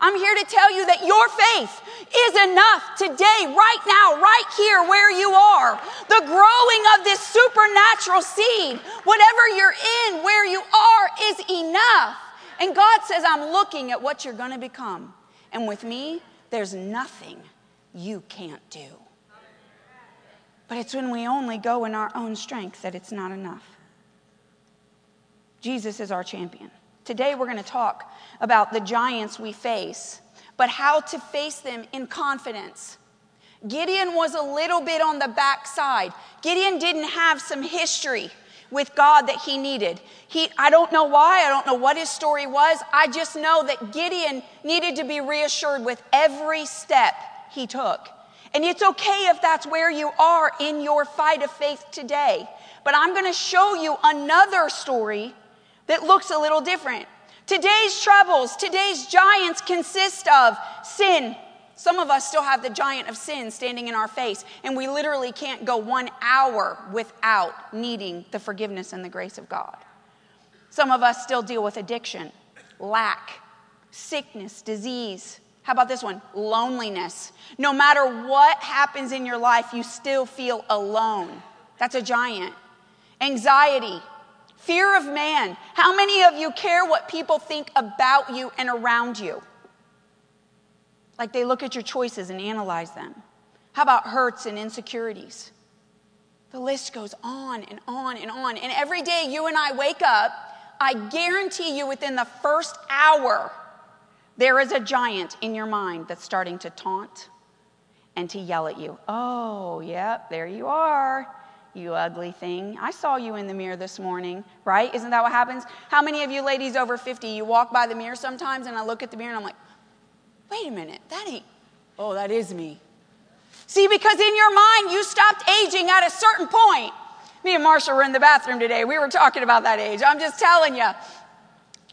I'm here to tell you that your faith is enough today, right now, right here where you are. The growing of this supernatural seed, whatever you're in, where you are, is enough. And God says, I'm looking at what you're going to become. And with me, there's nothing you can't do. But it's when we only go in our own strength that it's not enough. Jesus is our champion. Today, we're going to talk about the giants we face, but how to face them in confidence. Gideon was a little bit on the backside. Gideon didn't have some history with God that he needed. He, I don't know why, I don't know what his story was. I just know that Gideon needed to be reassured with every step he took. And it's okay if that's where you are in your fight of faith today. But I'm going to show you another story that looks a little different. Today's troubles, today's giants consist of sin. Some of us still have the giant of sin standing in our face, and we literally can't go one hour without needing the forgiveness and the grace of God. Some of us still deal with addiction, lack, sickness, disease. How about this one? Loneliness. No matter what happens in your life, you still feel alone. That's a giant. Anxiety, Fear of man. How many of you care what people think about you and around you? Like they look at your choices and analyze them. How about hurts and insecurities? The list goes on and on and on. And every day you and I wake up, I guarantee you within the first hour, there is a giant in your mind that's starting to taunt and to yell at you. Oh, yep, there you are you ugly thing. I saw you in the mirror this morning, right? Isn't that what happens? How many of you ladies over 50, you walk by the mirror sometimes and I look at the mirror and I'm like, wait a minute, that ain't, oh, that is me. See, because in your mind, you stopped aging at a certain point. Me and Marsha were in the bathroom today. We were talking about that age. I'm just telling you,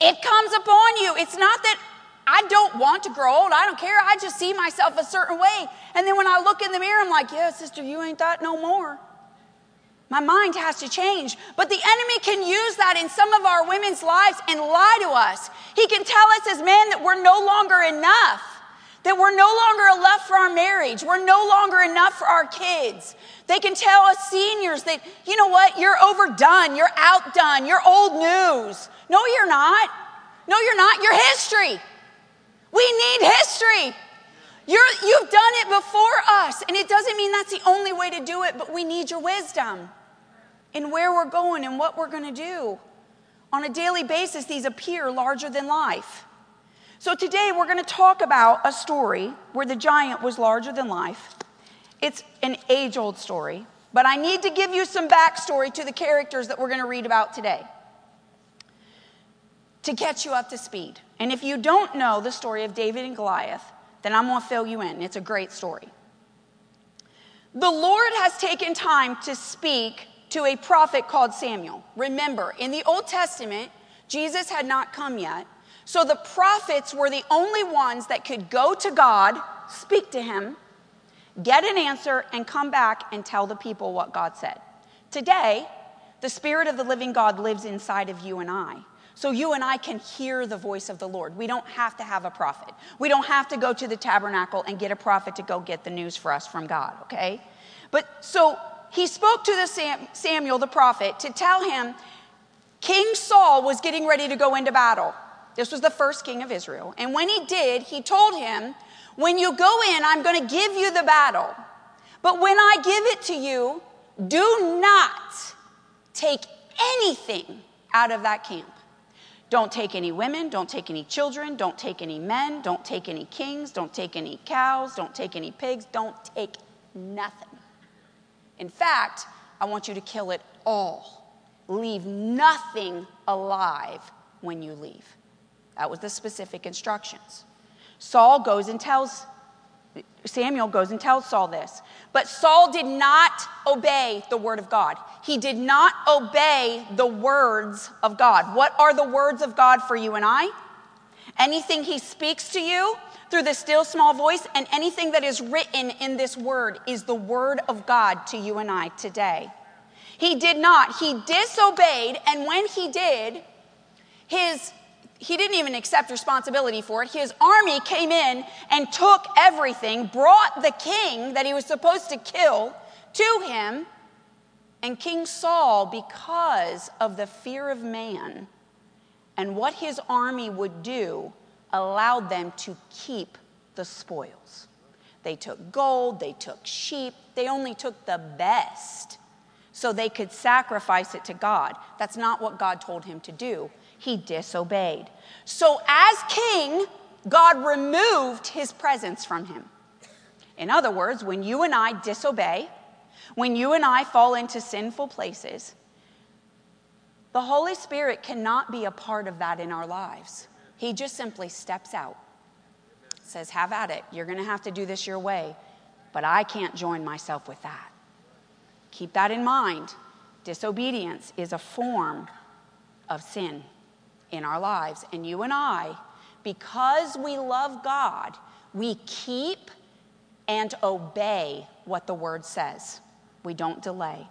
it comes upon you. It's not that I don't want to grow old. I don't care. I just see myself a certain way. And then when I look in the mirror, I'm like, yeah, sister, you ain't that no more. My mind has to change. But the enemy can use that in some of our women's lives and lie to us. He can tell us as men that we're no longer enough, That we're no longer enough for our marriage. We're no longer enough for our kids. They can tell us seniors that, you know what, you're overdone, you're outdone, you're old news. No, you're not. No, you're not. You're history. We need history. You're, you've done it before us, and it doesn't mean that's the only way to do it, but we need your wisdom in where we're going and what we're going to do. On a daily basis, these appear larger than life. So today we're going to talk about a story where the giant was larger than life. It's an age old story, but I need to give you some backstory to the characters that we're going to read about today to get you up to speed. And if you don't know the story of David and Goliath, then I'm going to fill you in. It's a great story. The Lord has taken time to speak to a prophet called Samuel. Remember, in the Old Testament, Jesus had not come yet. So the prophets were the only ones that could go to God, speak to him, get an answer, and come back and tell the people what God said. Today, the Spirit of the living God lives inside of you and I. So you and I can hear the voice of the Lord. We don't have to have a prophet. We don't have to go to the tabernacle and get a prophet to go get the news for us from God, okay? But so he spoke to the Sam, Samuel the prophet to tell him King Saul was getting ready to go into battle. This was the first king of Israel. And when he did, he told him, When you go in, I'm going to give you the battle. But when I give it to you, do not take anything out of that camp. Don't take any women, don't take any children, don't take any men, don't take any kings, don't take any cows, don't take any pigs, don't take nothing. In fact, I want you to kill it all. Leave nothing alive when you leave. That was the specific instructions. Saul goes and tells Samuel goes and tells Saul this. But Saul did not obey the word of God. He did not obey the words of God. What are the words of God for you and I? Anything he speaks to you through the still small voice, and anything that is written in this word is the word of God to you and I today. He did not. He disobeyed, and when he did, his he didn't even accept responsibility for it. His army came in and took everything, brought the king that he was supposed to kill to him. And King Saul, because of the fear of man and what his army would do, allowed them to keep the spoils. They took gold, they took sheep, they only took the best so they could sacrifice it to God. That's not what God told him to do he disobeyed. So, as king, God removed his presence from him. In other words, when you and I disobey, when you and I fall into sinful places, the Holy Spirit cannot be a part of that in our lives. He just simply steps out, says, Have at it. You're going to have to do this your way. But I can't join myself with that. Keep that in mind. Disobedience is a form of sin in our lives. And you and I, because we love God, we keep and obey what the word says. We don't delay.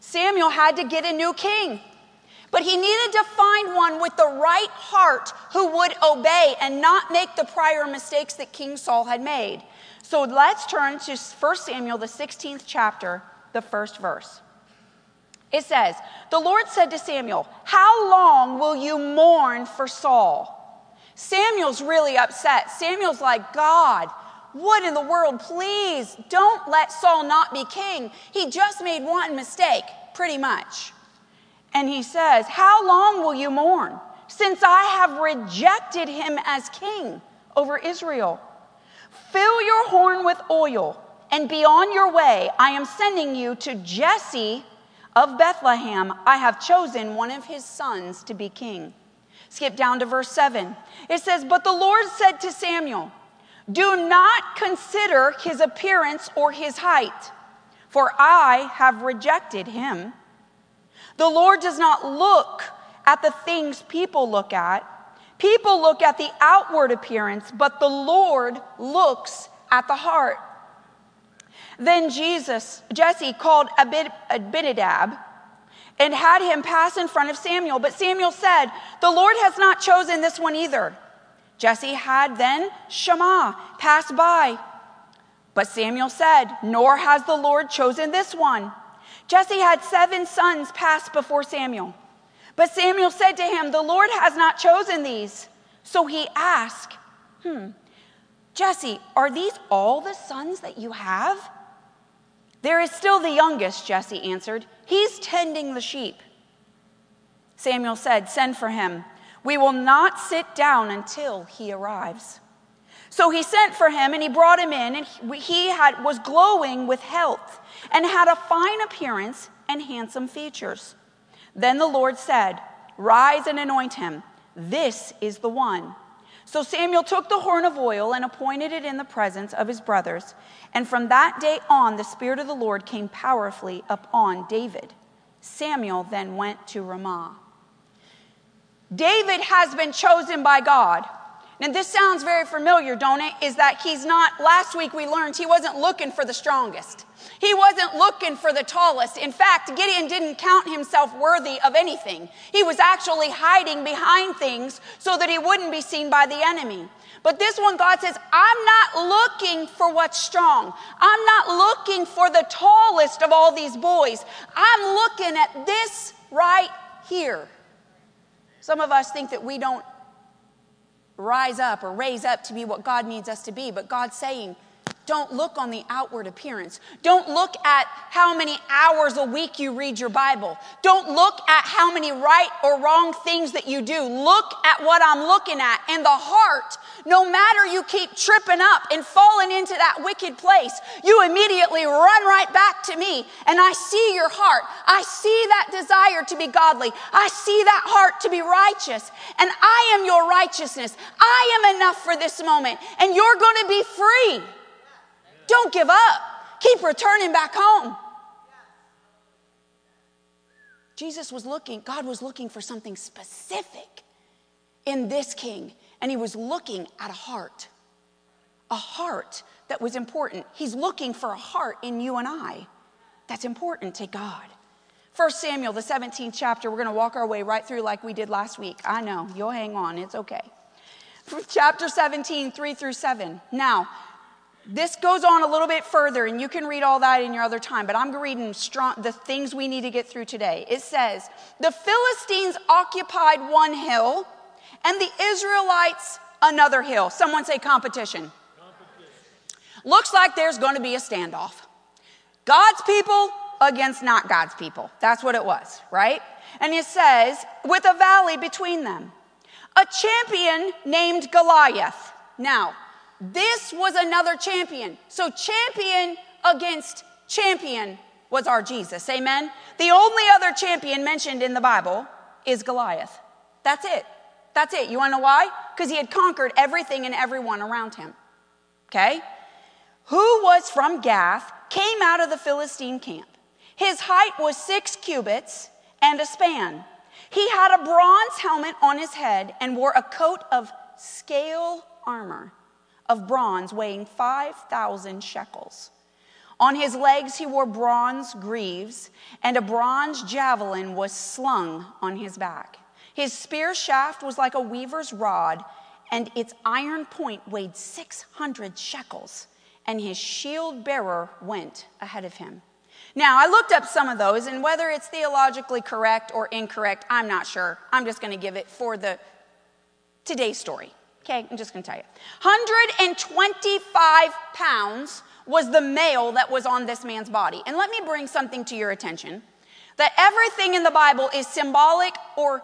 Samuel had to get a new king, but he needed to find one with the right heart who would obey and not make the prior mistakes that King Saul had made. So let's turn to 1 Samuel, the 16th chapter, the first verse. It says, The Lord said to Samuel, How long will you mourn for Saul? Samuel's really upset. Samuel's like, God, what in the world? Please don't let Saul not be king. He just made one mistake, pretty much. And he says, How long will you mourn since I have rejected him as king over Israel? Fill your horn with oil and be on your way. I am sending you to Jesse of Bethlehem, I have chosen one of his sons to be king. Skip down to verse 7. It says, But the Lord said to Samuel, Do not consider his appearance or his height, for I have rejected him. The Lord does not look at the things people look at. People look at the outward appearance, but the Lord looks at the heart. Then Jesus, Jesse called Abinadab and had him pass in front of Samuel. But Samuel said, The Lord has not chosen this one either. Jesse had then Shammah pass by. But Samuel said, Nor has the Lord chosen this one. Jesse had seven sons pass before Samuel. But Samuel said to him, The Lord has not chosen these. So he asked, Hmm, Jesse, are these all the sons that you have? There is still the youngest, Jesse answered. He's tending the sheep. Samuel said, Send for him. We will not sit down until he arrives. So he sent for him and he brought him in, and he had, was glowing with health and had a fine appearance and handsome features. Then the Lord said, Rise and anoint him. This is the one. So Samuel took the horn of oil and appointed it in the presence of his brothers. And from that day on, the Spirit of the Lord came powerfully upon David. Samuel then went to Ramah. David has been chosen by God. Now, this sounds very familiar, don't it? Is that he's not, last week we learned he wasn't looking for the strongest. He wasn't looking for the tallest. In fact, Gideon didn't count himself worthy of anything. He was actually hiding behind things so that he wouldn't be seen by the enemy. But this one, God says, I'm not looking for what's strong. I'm not looking for the tallest of all these boys. I'm looking at this right here. Some of us think that we don't rise up or raise up to be what God needs us to be, but God's saying, don't look on the outward appearance. Don't look at how many hours a week you read your Bible. Don't look at how many right or wrong things that you do. Look at what I'm looking at. And the heart, no matter you keep tripping up and falling into that wicked place, you immediately run right back to me. And I see your heart. I see that desire to be godly. I see that heart to be righteous. And I am your righteousness. I am enough for this moment. And you're going to be free. Don't give up. Keep returning back home. Jesus was looking, God was looking for something specific in this king, and he was looking at a heart, a heart that was important. He's looking for a heart in you and I that's important to God. 1 Samuel, the 17th chapter, we're going to walk our way right through like we did last week. I know, you'll hang on, it's okay. Chapter 17, 3 through 7. Now, this goes on a little bit further, and you can read all that in your other time, but I'm reading strong, the things we need to get through today. It says, The Philistines occupied one hill, and the Israelites another hill. Someone say competition. competition. Looks like there's going to be a standoff. God's people against not God's people. That's what it was, right? And it says, with a valley between them, a champion named Goliath. Now, this was another champion. So, champion against champion was our Jesus. Amen. The only other champion mentioned in the Bible is Goliath. That's it. That's it. You want to know why? Because he had conquered everything and everyone around him. Okay? Who was from Gath, came out of the Philistine camp. His height was six cubits and a span. He had a bronze helmet on his head and wore a coat of scale armor of bronze weighing 5,000 shekels. On his legs he wore bronze greaves, and a bronze javelin was slung on his back. His spear shaft was like a weaver's rod, and its iron point weighed 600 shekels, and his shield bearer went ahead of him. Now, I looked up some of those, and whether it's theologically correct or incorrect, I'm not sure. I'm just going to give it for the today's story. Okay, I'm just gonna tell you. 125 pounds was the mail that was on this man's body. And let me bring something to your attention that everything in the Bible is symbolic or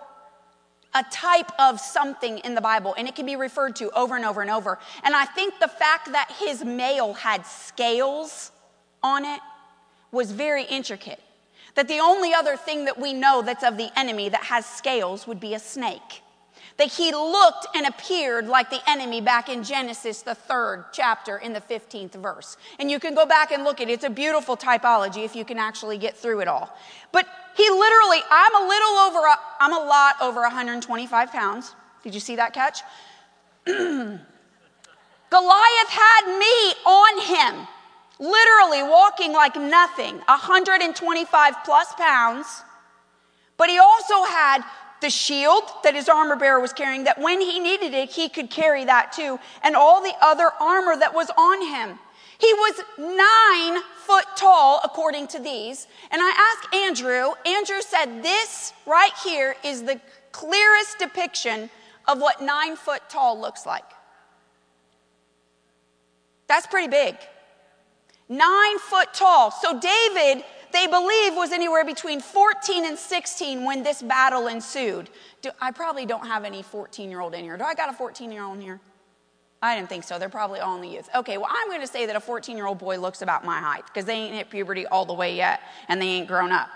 a type of something in the Bible, and it can be referred to over and over and over. And I think the fact that his mail had scales on it was very intricate. That the only other thing that we know that's of the enemy that has scales would be a snake that he looked and appeared like the enemy back in Genesis, the third chapter, in the 15th verse. And you can go back and look at it. It's a beautiful typology if you can actually get through it all. But he literally, I'm a little over, i I'm a lot over 125 pounds. Did you see that catch? [CLEARS THROAT] Goliath had me on him, literally walking like nothing, 125 plus pounds. But he also had the shield that his armor bearer was carrying, that when he needed it, he could carry that too, and all the other armor that was on him. He was nine foot tall, according to these. And I asked Andrew, Andrew said, This right here is the clearest depiction of what nine foot tall looks like. That's pretty big. Nine foot tall. So David they believe was anywhere between 14 and 16 when this battle ensued. Do, I probably don't have any 14 year old in here. Do I got a 14 year old in here? I didn't think so. They're probably all in the youth. Okay, well, I'm going to say that a 14 year old boy looks about my height because they ain't hit puberty all the way yet and they ain't grown up.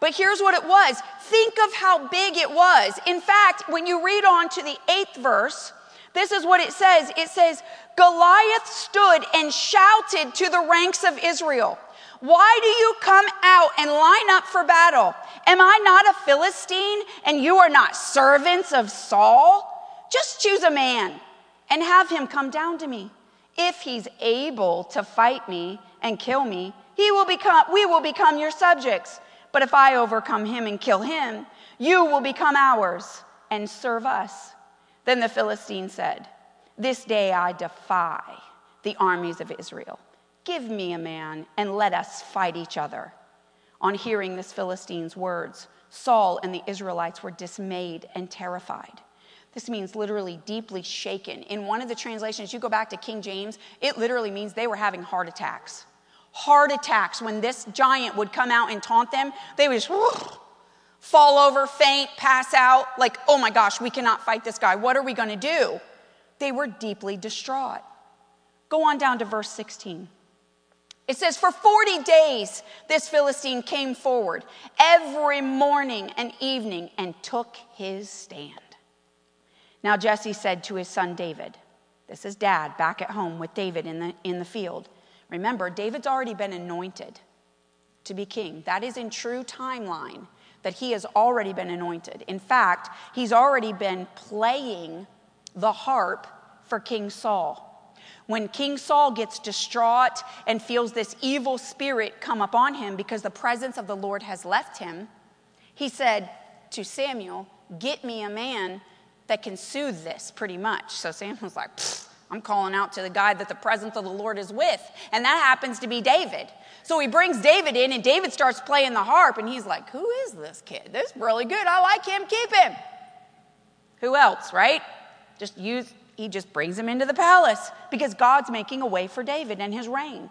But here's what it was think of how big it was. In fact, when you read on to the eighth verse, this is what it says it says, Goliath stood and shouted to the ranks of Israel. Why do you come out and line up for battle? Am I not a Philistine and you are not servants of Saul? Just choose a man and have him come down to me. If he's able to fight me and kill me, he will become, we will become your subjects. But if I overcome him and kill him, you will become ours and serve us. Then the Philistine said, This day I defy the armies of Israel. Give me a man and let us fight each other. On hearing this Philistine's words, Saul and the Israelites were dismayed and terrified. This means literally deeply shaken. In one of the translations, you go back to King James, it literally means they were having heart attacks. Heart attacks when this giant would come out and taunt them, they would just fall over, faint, pass out, like, oh my gosh, we cannot fight this guy. What are we going to do? They were deeply distraught. Go on down to verse 16. It says, For 40 days this Philistine came forward every morning and evening and took his stand. Now Jesse said to his son David, This is dad back at home with David in the, in the field. Remember, David's already been anointed to be king. That is in true timeline that he has already been anointed. In fact, he's already been playing the harp for King Saul. When King Saul gets distraught and feels this evil spirit come upon him because the presence of the Lord has left him, he said to Samuel, Get me a man that can soothe this pretty much. So Samuel's like, I'm calling out to the guy that the presence of the Lord is with. And that happens to be David. So he brings David in, and David starts playing the harp, and he's like, Who is this kid? This is really good. I like him. Keep him. Who else, right? Just use he just brings him into the palace because God's making a way for David and his reign.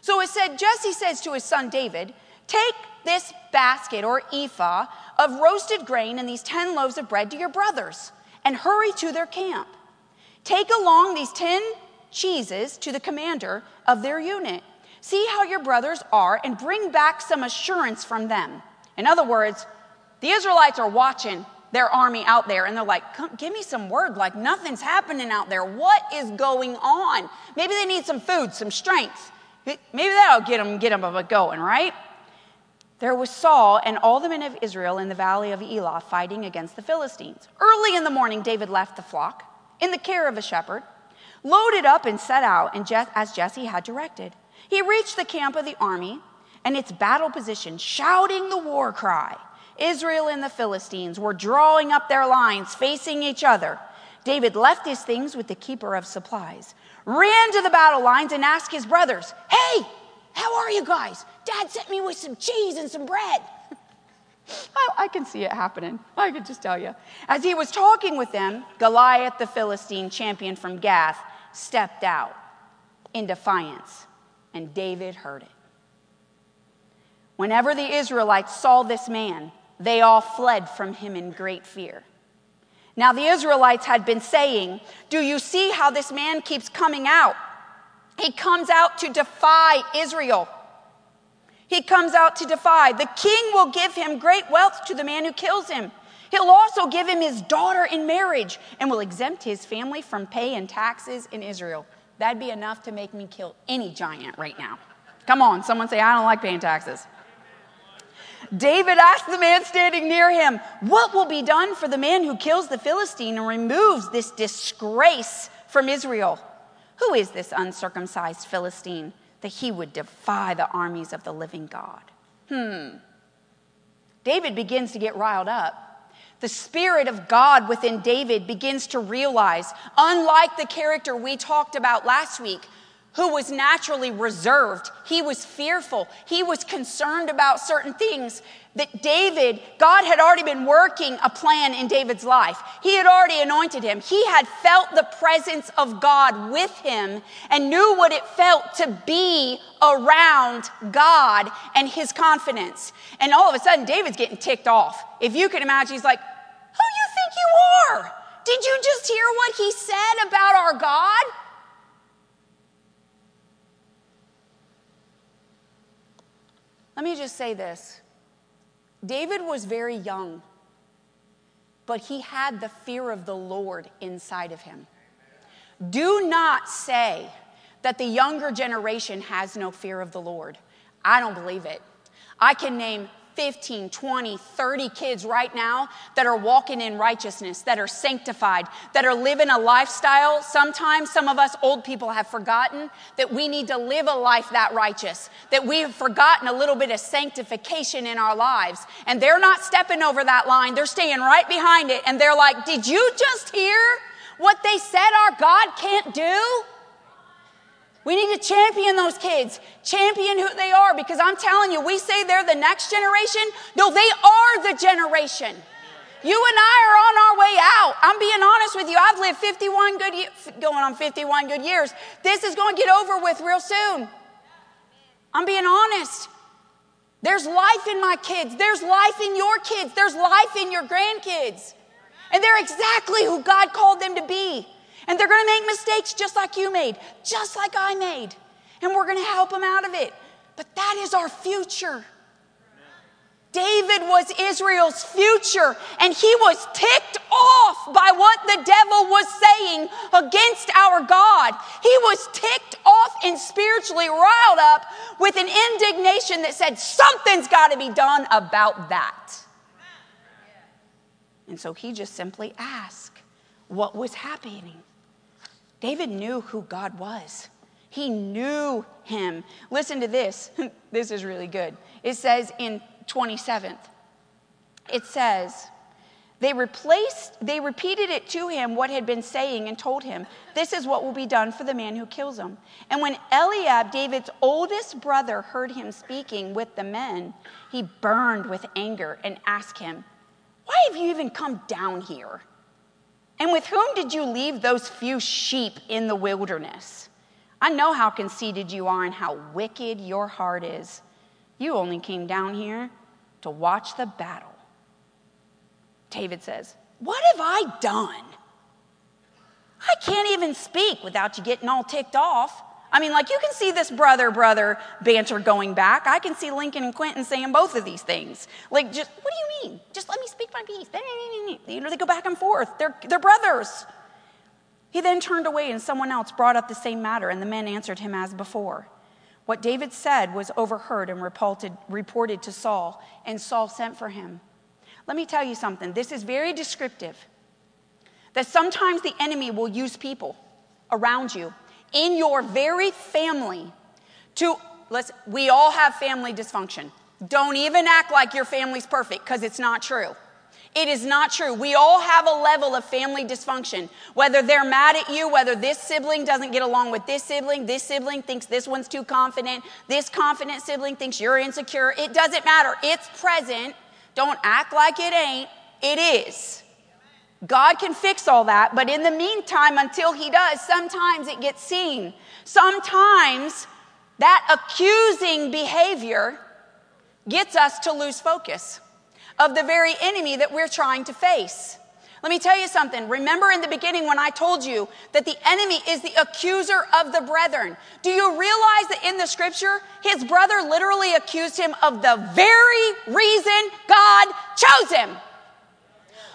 So it said, Jesse says to his son David, Take this basket or ephah of roasted grain and these 10 loaves of bread to your brothers and hurry to their camp. Take along these 10 cheeses to the commander of their unit. See how your brothers are and bring back some assurance from them. In other words, the Israelites are watching their army out there and they're like, give me some word. Like nothing's happening out there. What is going on? Maybe they need some food, some strength. Maybe that'll get them, get them going, right? There was Saul and all the men of Israel in the valley of Elah fighting against the Philistines. Early in the morning, David left the flock in the care of a shepherd, loaded up and set out and as Jesse had directed. He reached the camp of the army and its battle position, shouting the war cry. Israel and the Philistines were drawing up their lines, facing each other. David left his things with the keeper of supplies, ran to the battle lines, and asked his brothers, Hey, how are you guys? Dad sent me with some cheese and some bread. [LAUGHS] I, I, can see it happening. I can just tell you. As he was talking with them, Goliath, the Philistine champion from Gath, stepped out in defiance, and David heard it. Whenever the Israelites saw this man, they all fled from him in great fear. Now, the Israelites had been saying, Do you see how this man keeps coming out? He comes out to defy Israel. He comes out to defy. The king will give him great wealth to the man who kills him. He'll also give him his daughter in marriage and will exempt his family from pay and taxes in Israel. That'd be enough to make me kill any giant right now. Come on, someone say, I don't like paying taxes. David asked the man standing near him, What will be done for the man who kills the Philistine and removes this disgrace from Israel? Who is this uncircumcised Philistine that he would defy the armies of the living God? Hmm. David begins to get riled up. The Spirit of God within David begins to realize, unlike the character we talked about last week, who was naturally reserved, he was fearful, he was concerned about certain things. That David, God had already been working a plan in David's life. He had already anointed him. He had felt the presence of God with him and knew what it felt to be around God and his confidence. And all of a sudden, David's getting ticked off. If you can imagine, he's like, Who you think you are? Did you just hear what he said about our God? Let me just say this David was very young, but he had the fear of the Lord inside of him. Do not say that the younger generation has no fear of the Lord. I don't believe it. I can name 15, 20, 30 kids right now that are walking in righteousness, that are sanctified, that are living a lifestyle. Sometimes some of us old people have forgotten that we need to live a life that righteous, that we have forgotten a little bit of sanctification in our lives. And they're not stepping over that line, they're staying right behind it. And they're like, Did you just hear what they said our God can't do? We need to champion those kids, champion who they are, because I'm telling you, we say they're the next generation. No, they are the generation. You and I are on our way out. I'm being honest with you. I've lived 51 good years, going on 51 good years. This is going to get over with real soon. I'm being honest. There's life in my kids. There's life in your kids. There's life in your grandkids. And they're exactly who God called them to be. And they're going to make mistakes just like you made, just like I made. And we're going to help them out of it. But that is our future. David was Israel's future, and he was ticked off by what the devil was saying against our God. He was ticked off and spiritually riled up with an indignation that said, Something's got to be done about that. And so he just simply asked what was happening. David knew who God was. He knew him. Listen to this. [LAUGHS] this is really good. It says in 27th, it says, they replaced, they repeated it to him what had been saying and told him, This is what will be done for the man who kills him. And when Eliab, David's oldest brother, heard him speaking with the men, he burned with anger and asked him, Why have you even come down here? And with whom did you leave those few sheep in the wilderness? I know how conceited you are and how wicked your heart is. You only came down here to watch the battle. David says, What have I done? I can't even speak without you getting all ticked off. I mean, like, you can see this brother brother banter going back. I can see Lincoln and Quentin saying both of these things. Like, just, what do you mean? Just let me speak my piece. You know, they go back and forth. They're, they're brothers. He then turned away, and someone else brought up the same matter, and the men answered him as before. What David said was overheard and reported, reported to Saul, and Saul sent for him. Let me tell you something. This is very descriptive. That sometimes the enemy will use people around you in your very family to let's we all have family dysfunction. Don't even act like your family's perfect because it's not true. It is not true. We all have a level of family dysfunction. Whether they're mad at you, whether this sibling doesn't get along with this sibling, this sibling thinks this one's too confident, this confident sibling thinks you're insecure. It doesn't matter. It's present. Don't act like it ain't. It is. God can fix all that, but in the meantime, until He does, sometimes it gets seen. Sometimes that accusing behavior gets us to lose focus of the very enemy that we're trying to face. Let me tell you something. Remember in the beginning when I told you that the enemy is the accuser of the brethren. Do you realize that in the scripture, his brother literally accused him of the very reason God chose him?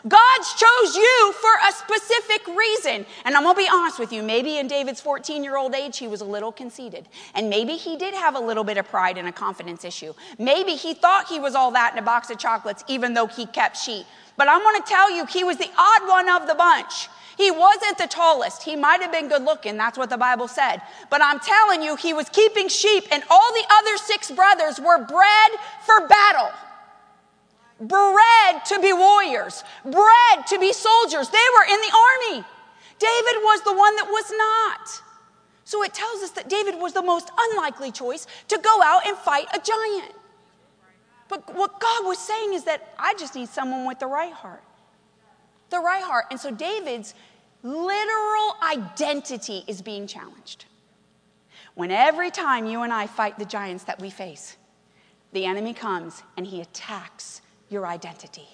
God chose you for a specific reason. And I'm going to be honest with you. Maybe in David's 14 year old age, he was a little conceited. And maybe he did have a little bit of pride and a confidence issue. Maybe he thought he was all that in a box of chocolates, even though he kept sheep. But I'm going to tell you, he was the odd one of the bunch. He wasn't the tallest. He might have been good looking. That's what the Bible said. But I'm telling you, he was keeping sheep, and all the other six brothers were bred for battle. Bred to be warriors, bred to be soldiers. They were in the army. David was the one that was not. So it tells us that David was the most unlikely choice to go out and fight a giant. But what God was saying is that I just need someone with the right heart. The right heart. And so David's literal identity is being challenged. When every time you and I fight the giants that we face, the enemy comes and he attacks your identity.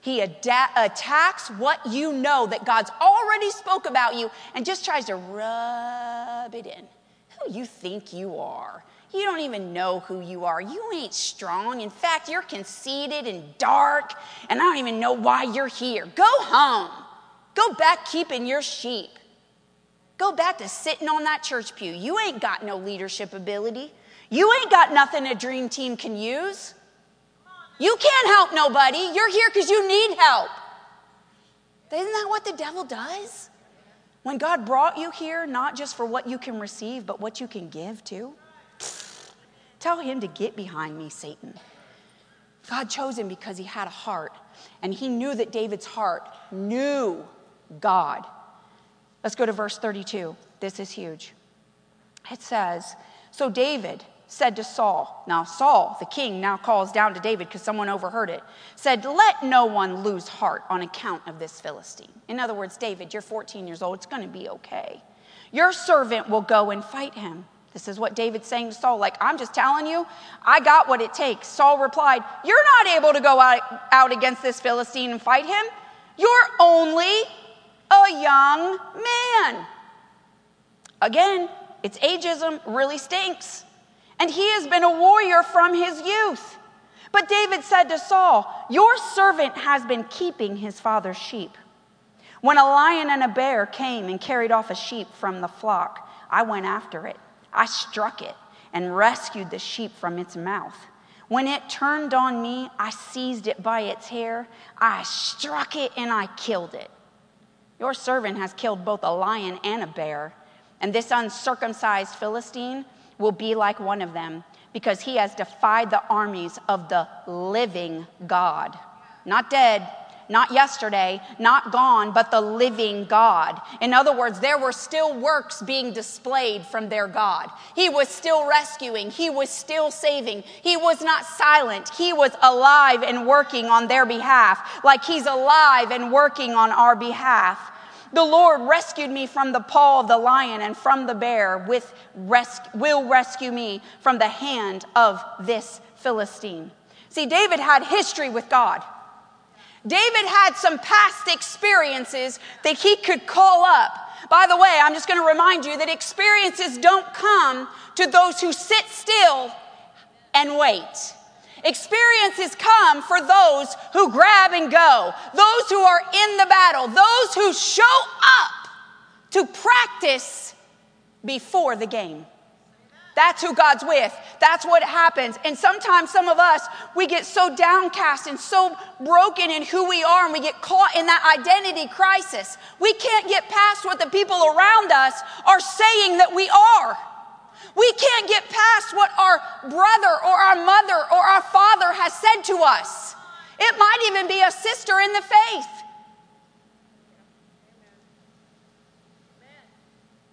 He attacks what you know that God's already spoke about you and just tries to rub it in. Who you think you are. You don't even know who you are. You ain't strong. In fact, you're conceited and dark, and I don't even know why you're here. Go home. Go back keeping your sheep. Go back to sitting on that church pew. You ain't got no leadership ability. You ain't got nothing a dream team can use. You can't help nobody. You're here because you need help. Isn't that what the devil does? When God brought you here, not just for what you can receive, but what you can give too. Tell him to get behind me, Satan. God chose him because he had a heart, and he knew that David's heart knew God. Let's go to verse 32. This is huge. It says, So David said to Saul, now Saul, the king, now calls down to David because someone overheard it, said, Let no one lose heart on account of this Philistine. In other words, David, you're 14 years old, it's going to be okay. Your servant will go and fight him. This is what David's saying to Saul, like, I'm just telling you, I got what it takes. Saul replied, You're not able to go out, out against this Philistine and fight him. You're only a young man. Again, it's ageism really stinks and he has been a warrior from his youth. But David said to Saul, Your servant has been keeping his father's sheep. When a lion and a bear came and carried off a sheep from the flock, I went after it. I struck it and rescued the sheep from its mouth. When it turned on me, I seized it by its hair. I struck it and I killed it. Your servant has killed both a lion and a bear, and this uncircumcised Philistine will be like one of them because he has defied the armies of the living God. Not dead, not yesterday, not gone, but the living God. In other words, there were still works being displayed from their God. He was still rescuing, He was still saving. He was not silent, He was alive and working on their behalf, like He's alive and working on our behalf. The Lord rescued me from the paw of the lion and from the bear, with res- will rescue me from the hand of this Philistine. See, David had history with God. David had some past experiences that he could call up. By the way, I'm just going to remind you that experiences don't come to those who sit still and wait. Experiences come for those who grab and go, those who are in the battle, those who show up to practice before the game. That's who God's with. That's what happens. And sometimes some of us, we get so downcast and so broken in who we are, and we get caught in that identity crisis. We can't get past what the people around us are saying that we are. We can't get past what our brother or our mother or our father has said to us. It might even be a sister in the faith.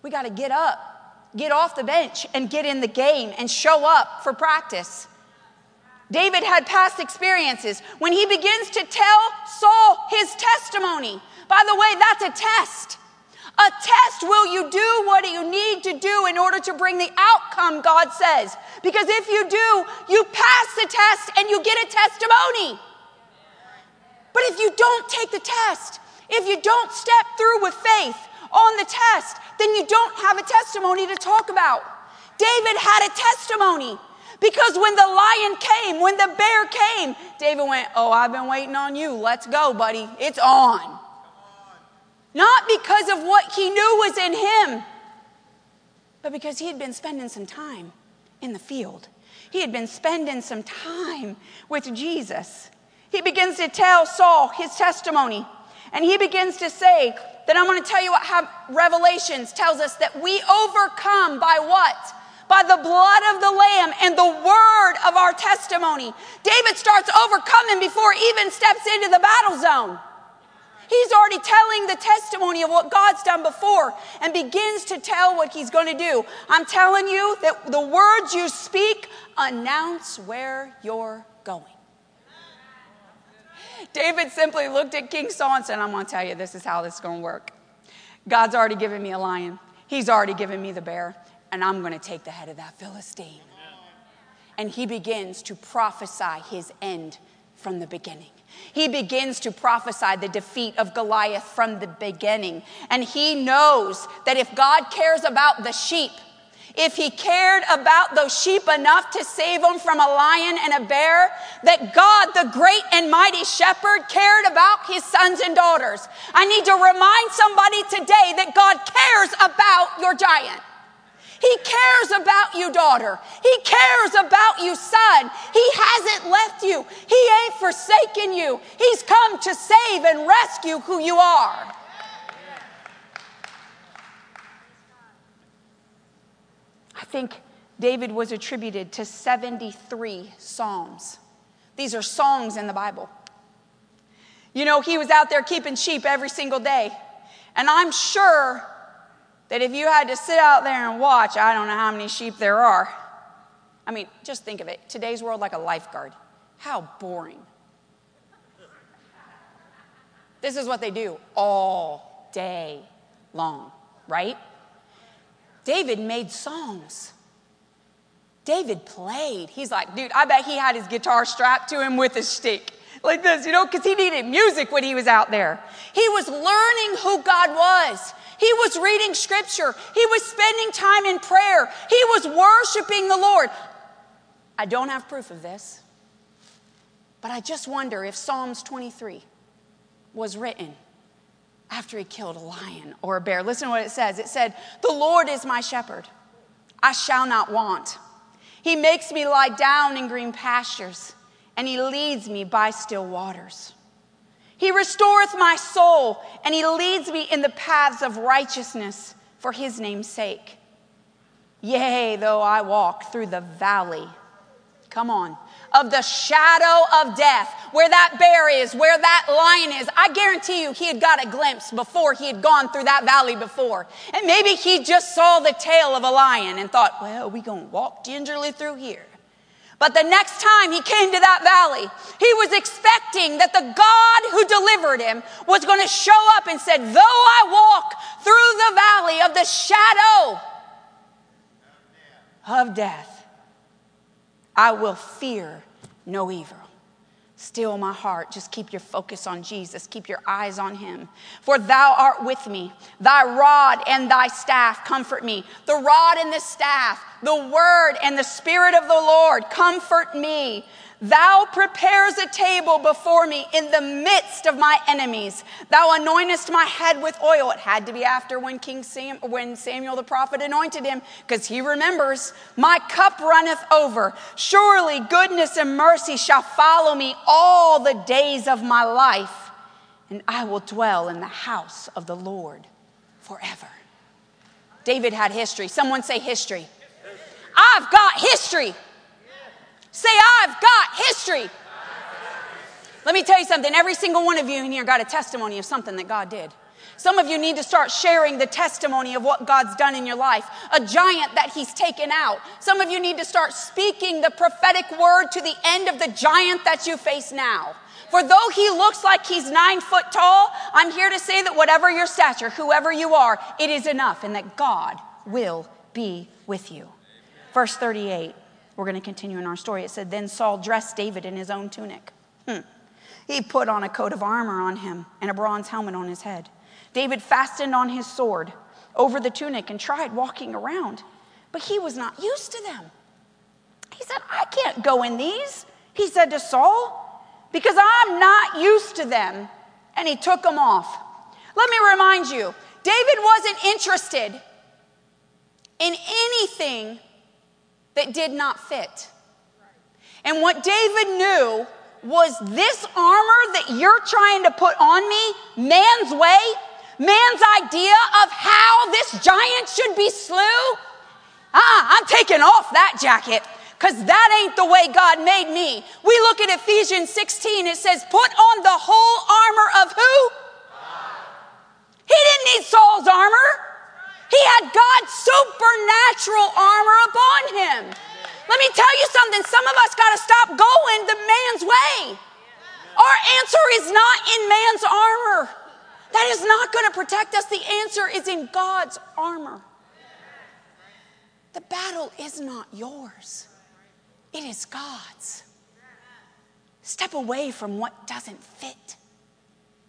We got to get up, get off the bench, and get in the game and show up for practice. David had past experiences. When he begins to tell Saul his testimony, by the way, that's a test. A test will you do what you need to do in order to bring the outcome God says. Because if you do, you pass the test and you get a testimony. But if you don't take the test, if you don't step through with faith on the test, then you don't have a testimony to talk about. David had a testimony because when the lion came, when the bear came, David went, Oh, I've been waiting on you. Let's go, buddy. It's on. Not because of what he knew was in him, but because he had been spending some time in the field. He had been spending some time with Jesus. He begins to tell Saul his testimony, and he begins to say that I'm going to tell you what Revelations tells us that we overcome by what? by the blood of the Lamb and the word of our testimony. David starts overcoming before he even steps into the battle zone. He's already telling the testimony of what God's done before and begins to tell what he's going to do. I'm telling you that the words you speak announce where you're going. David simply looked at King Saul and said, I'm going to tell you, this is how this is going to work. God's already given me a lion, He's already given me the bear, and I'm going to take the head of that Philistine. And he begins to prophesy his end from the beginning. He begins to prophesy the defeat of Goliath from the beginning. And he knows that if God cares about the sheep, if he cared about those sheep enough to save them from a lion and a bear, that God, the great and mighty shepherd, cared about his sons and daughters. I need to remind somebody today that God cares about your giant. He cares about you, daughter. He cares about you, son. He hasn't left you. He ain't forsaken you. He's come to save and rescue who you are. I think David was attributed to 73 Psalms. These are songs in the Bible. You know, he was out there keeping sheep every single day. And I'm sure that if you had to sit out there and watch, I don't know how many sheep there are. I mean, just think of it. Today's world like a lifeguard. How boring. This is what they do all day long, right? David made songs. David played. He's like, dude, I bet he had his guitar strapped to him with a stick like this, you know, because he needed music when he was out there. He was learning who God was. He was reading scripture. He was spending time in prayer. He was worshiping the Lord. I don't have proof of this, but I just wonder if Psalms 23 was written after he killed a lion or a bear. Listen to what it says it said, The Lord is my shepherd, I shall not want. He makes me lie down in green pastures, and he leads me by still waters. He restoreth my soul, and he leads me in the paths of righteousness for his name's sake. Yea, though I walk through the valley, come on, of the shadow of death, where that bear is, where that lion is, I guarantee you he had got a glimpse before he had gone through that valley before. And maybe he just saw the tail of a lion and thought, well, we gonna walk gingerly through here. But the next time he came to that valley, he was expecting that the God who delivered him was going to show up and said, Though I walk through the valley of the shadow of death, I will fear no evil. Still my heart. Just keep your focus on Jesus. Keep your eyes on him. For thou art with me. Thy rod and thy staff comfort me. The rod and the staff, the word and the spirit of the Lord comfort me. Thou prepares a table before me in the midst of my enemies. Thou anointest my head with oil. It had to be after when King Sam, when Samuel the prophet anointed him, because he remembers, my cup runneth over. Surely goodness and mercy shall follow me all the days of my life, and I will dwell in the house of the Lord forever. David had history. Someone say history. I've got history. Say, I've got history. Let me tell you something. Every single one of you in here got a testimony of something that God did. Some of you need to start sharing the testimony of what God's done in your life, a giant that He's taken out. Some of you need to start speaking the prophetic word to the end of the giant that you face now. For though he looks like he's nine foot tall, I'm here to say that whatever your stature, whoever you are, it is enough and that God will be with you. Verse 38. We're going to continue in our story. It said, Then Saul dressed David in his own tunic. Hmm. He put on a coat of armor on him and a bronze helmet on his head. David fastened on his sword over the tunic and tried walking around, but he was not used to them. He said, I can't go in these, he said to Saul, because I'm not used to them. And he took them off. Let me remind you, David wasn't interested in anything that did not fit. And what David knew was this armor that you're trying to put on me, man's way, man's idea of how this giant should be slew, Ah, I'm taking off that jacket because that ain't the way God made me. We look at Ephesians 16, it says, put on the whole armor of who? He didn't need Saul's armor. He had God's supernatural armor upon him. Let me tell you something. Some of us got to stop going the man's way. Our answer is not in man's armor. That is not going to protect us. The answer is in God's armor. The battle is not yours, it is God's. Step away from what doesn't fit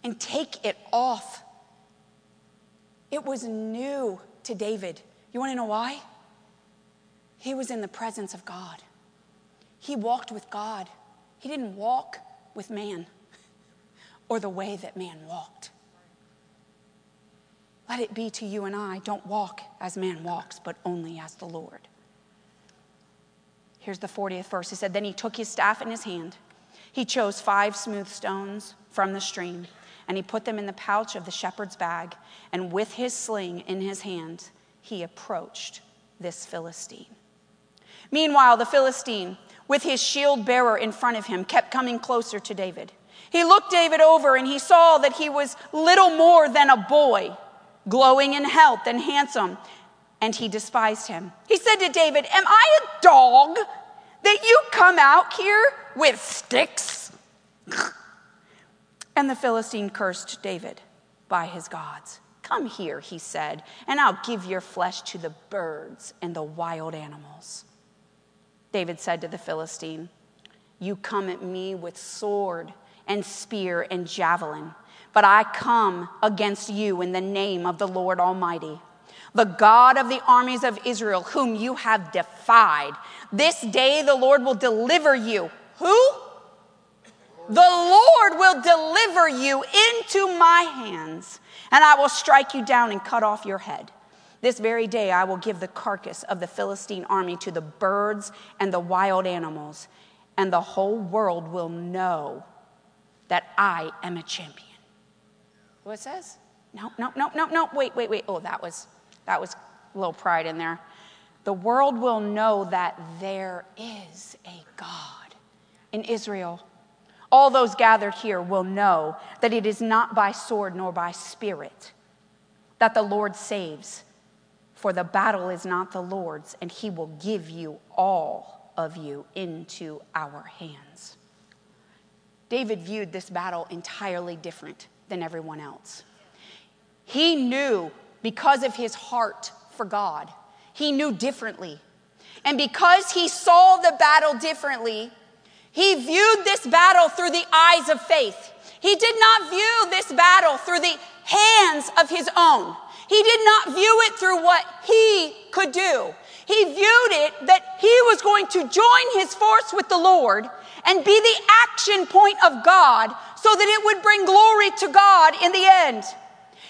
and take it off. It was new to David. You want to know why? He was in the presence of God. He walked with God. He didn't walk with man [LAUGHS] or the way that man walked. Let it be to you and I don't walk as man walks, but only as the Lord. Here's the 40th verse. He said, Then he took his staff in his hand. He chose five smooth stones from the stream, and he put them in the pouch of the shepherd's bag. And with his sling in his hand, he approached this Philistine. Meanwhile, the Philistine, with his shield bearer in front of him, kept coming closer to David. He looked David over and he saw that he was little more than a boy, glowing in health and handsome, and he despised him. He said to David, Am I a dog that you come out here with sticks? And the Philistine cursed David by his gods. Come here, he said, and I'll give your flesh to the birds and the wild animals. David said to the Philistine, You come at me with sword and spear and javelin, but I come against you in the name of the Lord Almighty, the God of the armies of Israel, whom you have defied. This day the Lord will deliver you. Who? The Lord will deliver you into my hands, and I will strike you down and cut off your head. This very day I will give the carcass of the Philistine army to the birds and the wild animals, and the whole world will know that I am a champion. What it says? No, no, no, no, no. Wait, wait, wait. Oh, that was that was a little pride in there. The world will know that there is a God in Israel. All those gathered here will know that it is not by sword nor by spirit that the Lord saves, for the battle is not the Lord's, and he will give you all of you into our hands. David viewed this battle entirely different than everyone else. He knew because of his heart for God, he knew differently. And because he saw the battle differently, he viewed this battle through the eyes of faith. He did not view this battle through the hands of his own. He did not view it through what he could do. He viewed it that he was going to join his force with the Lord and be the action point of God so that it would bring glory to God in the end.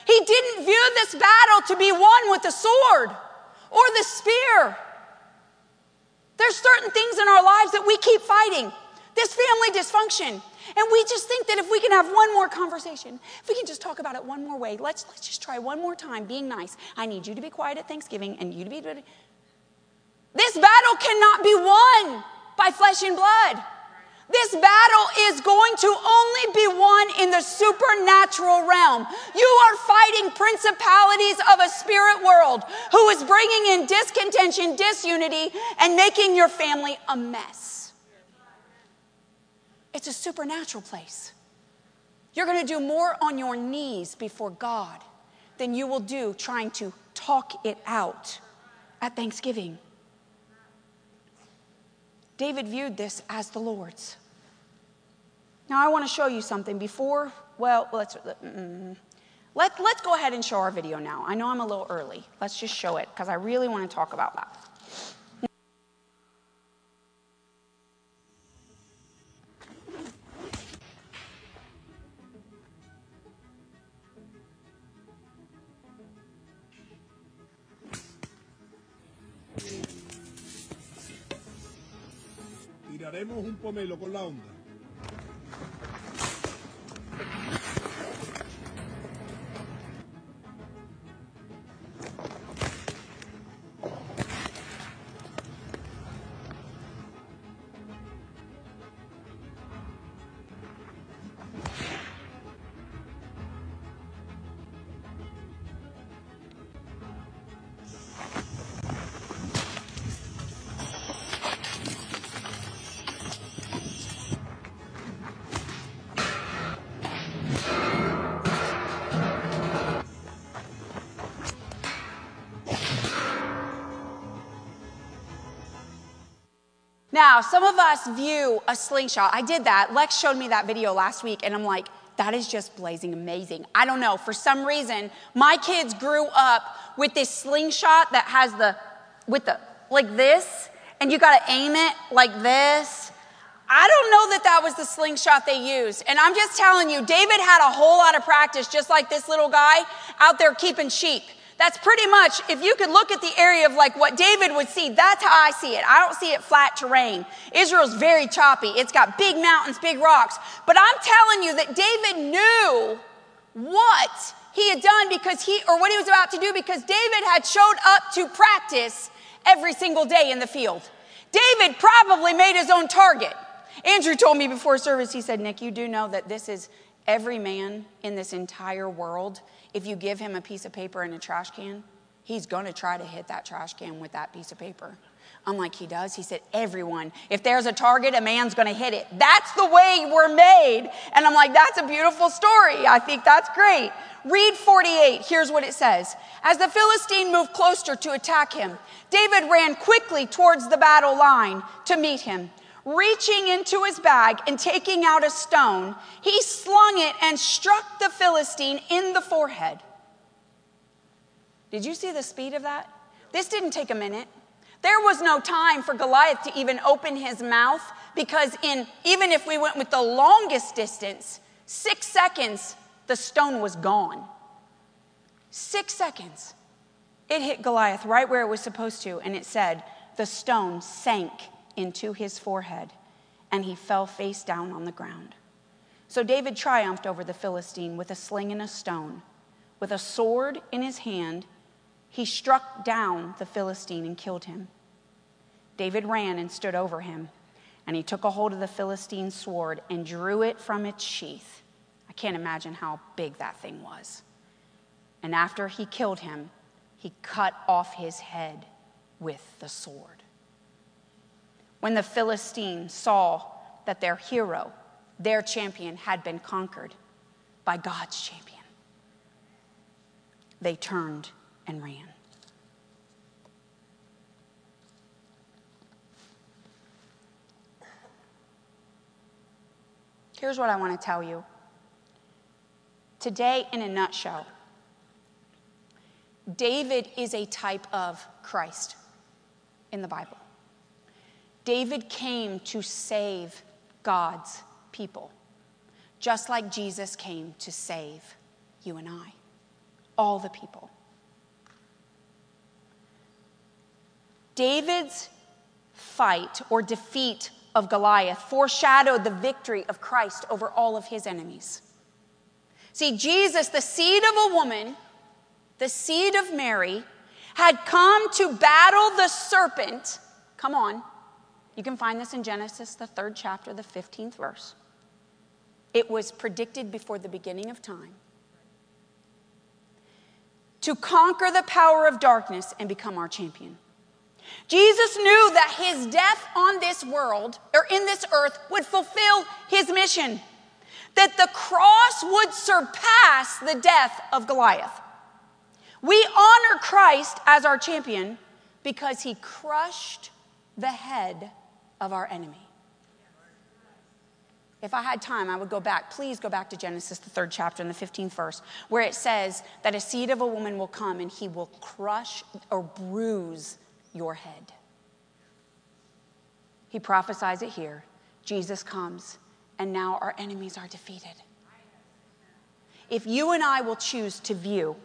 He didn't view this battle to be won with the sword or the spear. There's certain things in our lives that we keep fighting. This family dysfunction. And we just think that if we can have one more conversation, if we can just talk about it one more way, let's, let's just try one more time being nice. I need you to be quiet at Thanksgiving and you to be. This battle cannot be won by flesh and blood. This battle is going to only be won in the supernatural realm. You are fighting principalities of a spirit world who is bringing in discontention, disunity, and making your family a mess. It's a supernatural place. You're going to do more on your knees before God than you will do trying to talk it out at Thanksgiving. David viewed this as the Lord's. Now, I want to show you something before, well, let's, mm, let, let's go ahead and show our video now. I know I'm a little early. Let's just show it because I really want to talk about that. Tiraremos un pomelo con la onda. Now, some of us view a slingshot. I did that. Lex showed me that video last week, and I'm like, that is just blazing amazing. I don't know. For some reason, my kids grew up with this slingshot that has the, with the, like this, and you got to aim it like this. I don't know that that was the slingshot they used. And I'm just telling you, David had a whole lot of practice, just like this little guy out there keeping sheep. That's pretty much, if you could look at the area of like what David would see, that's how I see it. I don't see it flat terrain. Israel's very choppy. It's got big mountains, big rocks. But I'm telling you that David knew what he had done because he, or what he was about to do because David had showed up to practice every single day in the field. David probably made his own target. Andrew told me before service, he said, Nick, you do know that this is every man in this entire world if you give him a piece of paper and a trash can, he's going to try to hit that trash can with that piece of paper. I'm like, he does? He said, everyone. If there's a target, a man's going to hit it. That's the way we're made. And I'm like, that's a beautiful story. I think that's great. Read 48. Here's what it says. As the Philistine moved closer to attack him, David ran quickly towards the battle line to meet him. Reaching into his bag and taking out a stone, he slung it and struck the Philistine in the forehead. Did you see the speed of that? This didn't take a minute. There was no time for Goliath to even open his mouth because in even if we went with the longest distance, 6 seconds the stone was gone. 6 seconds. It hit Goliath right where it was supposed to and it said the stone sank into his forehead, and he fell face down on the ground. So David triumphed over the Philistine with a sling and a stone. With a sword in his hand, he struck down the Philistine and killed him. David ran and stood over him, and he took a hold of the Philistine's sword and drew it from its sheath. I can't imagine how big that thing was. And after he killed him, he cut off his head with the sword when the Philistines saw that their hero, their champion, had been conquered by God's champion. They turned and ran. Here's what I want to tell you. Today, in a nutshell, David is a type of Christ in the Bible. David came to save God's people, just like Jesus came to save you and I, all the people. David's fight or defeat of Goliath foreshadowed the victory of Christ over all of his enemies. See, Jesus, the seed of a woman, the seed of Mary, had come to battle the serpent. Come on you can find this in Genesis, the third chapter, the 15th verse. It was predicted before the beginning of time to conquer the power of darkness and become our champion. Jesus knew that his death on this world or in this earth would fulfill his mission, that the cross would surpass the death of Goliath. We honor Christ as our champion because he crushed the head of our enemy. If I had time, I would go back. Please go back to Genesis, the third chapter, and the 15th verse, where it says that a seed of a woman will come and he will crush or bruise your head. He prophesies it here. Jesus comes, and now our enemies are defeated. If you and I will choose to view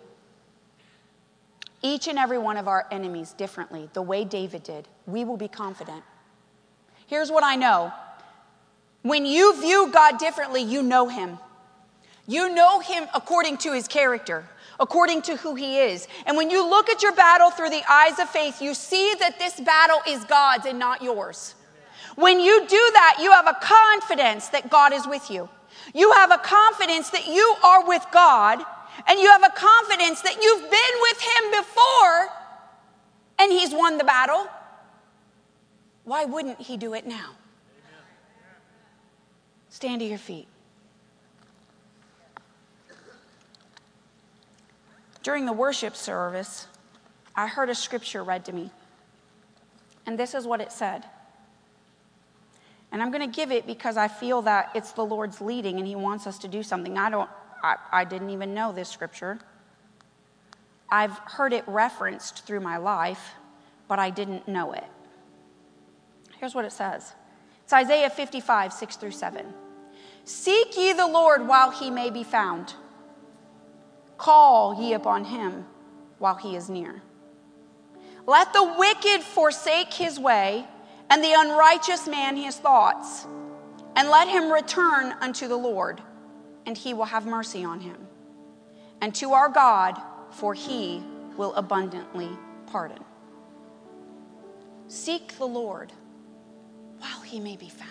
each and every one of our enemies differently, the way David did, we will be confident Here's what I know when you view God differently, you know Him. You know Him according to His character, according to who He is. And when you look at your battle through the eyes of faith, you see that this battle is God's and not yours. When you do that, you have a confidence that God is with you. You have a confidence that you are with God, and you have a confidence that you've been with Him before, and He's won the battle. Why wouldn't he do it now? Stand to your feet. During the worship service, I heard a scripture read to me. And this is what it said And I'm going to give it because I feel that it's the Lord's leading and He wants us to do something. I don't, I, I didn't even know this scripture. I've heard it referenced through my life, but I didn't know it. Here's what it says it's Isaiah 55, 6 through 7. Seek ye the Lord while he may be found, call ye upon him while he is near. Let the wicked forsake his way, and the unrighteous man his thoughts, and let him return unto the Lord, and he will have mercy on him. And to our God, for he will abundantly pardon. Seek the Lord while he may be found.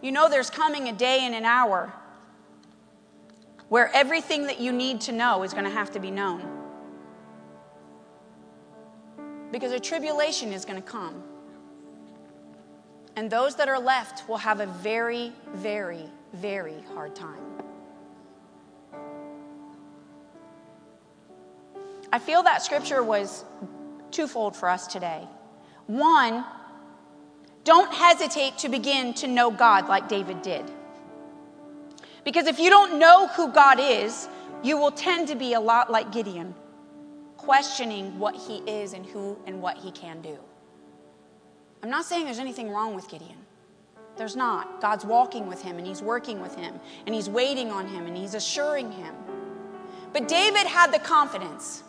You know, there's coming a day and an hour where everything that you need to know is going to have to be known. Because a tribulation is going to come. And those that are left will have a very, very, very hard time. I feel that scripture was twofold for us today. One, don't hesitate to begin to know God like David did. Because if you don't know who God is, you will tend to be a lot like Gideon, questioning what he is and who and what he can do. I'm not saying there's anything wrong with Gideon. There's not. God's walking with him and he's working with him and he's waiting on him and he's assuring him. But David had the confidence.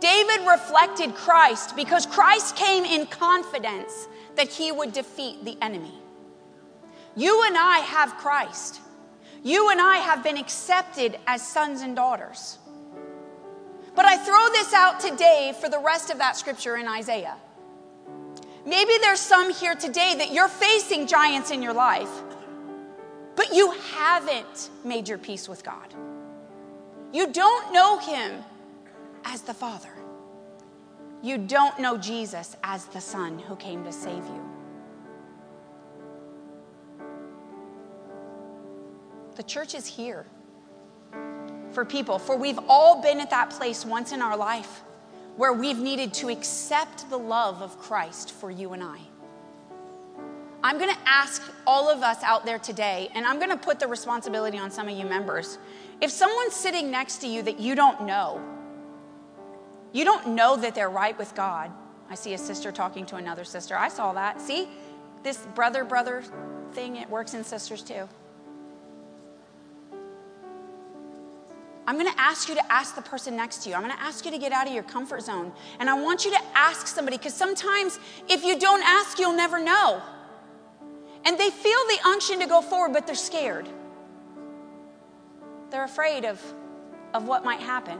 David reflected Christ because Christ came in confidence that he would defeat the enemy. You and I have Christ. You and I have been accepted as sons and daughters. But I throw this out today for the rest of that scripture in Isaiah. Maybe there's some here today that you're facing giants in your life, but you haven't made your peace with God. You don't know Him as the Father. You don't know Jesus as the Son who came to save you. The church is here for people, for we've all been at that place once in our life where we've needed to accept the love of Christ for you and I. I'm going to ask all of us out there today, and I'm going to put the responsibility on some of you members. If someone's sitting next to you that you don't know, you don't know that they're right with God. I see a sister talking to another sister. I saw that. See, this brother brother thing, it works in sisters too. I'm going to ask you to ask the person next to you. I'm going to ask you to get out of your comfort zone. And I want you to ask somebody because sometimes if you don't ask, you'll never know. And they feel the unction to go forward, but they're scared. They're afraid of, of what might happen.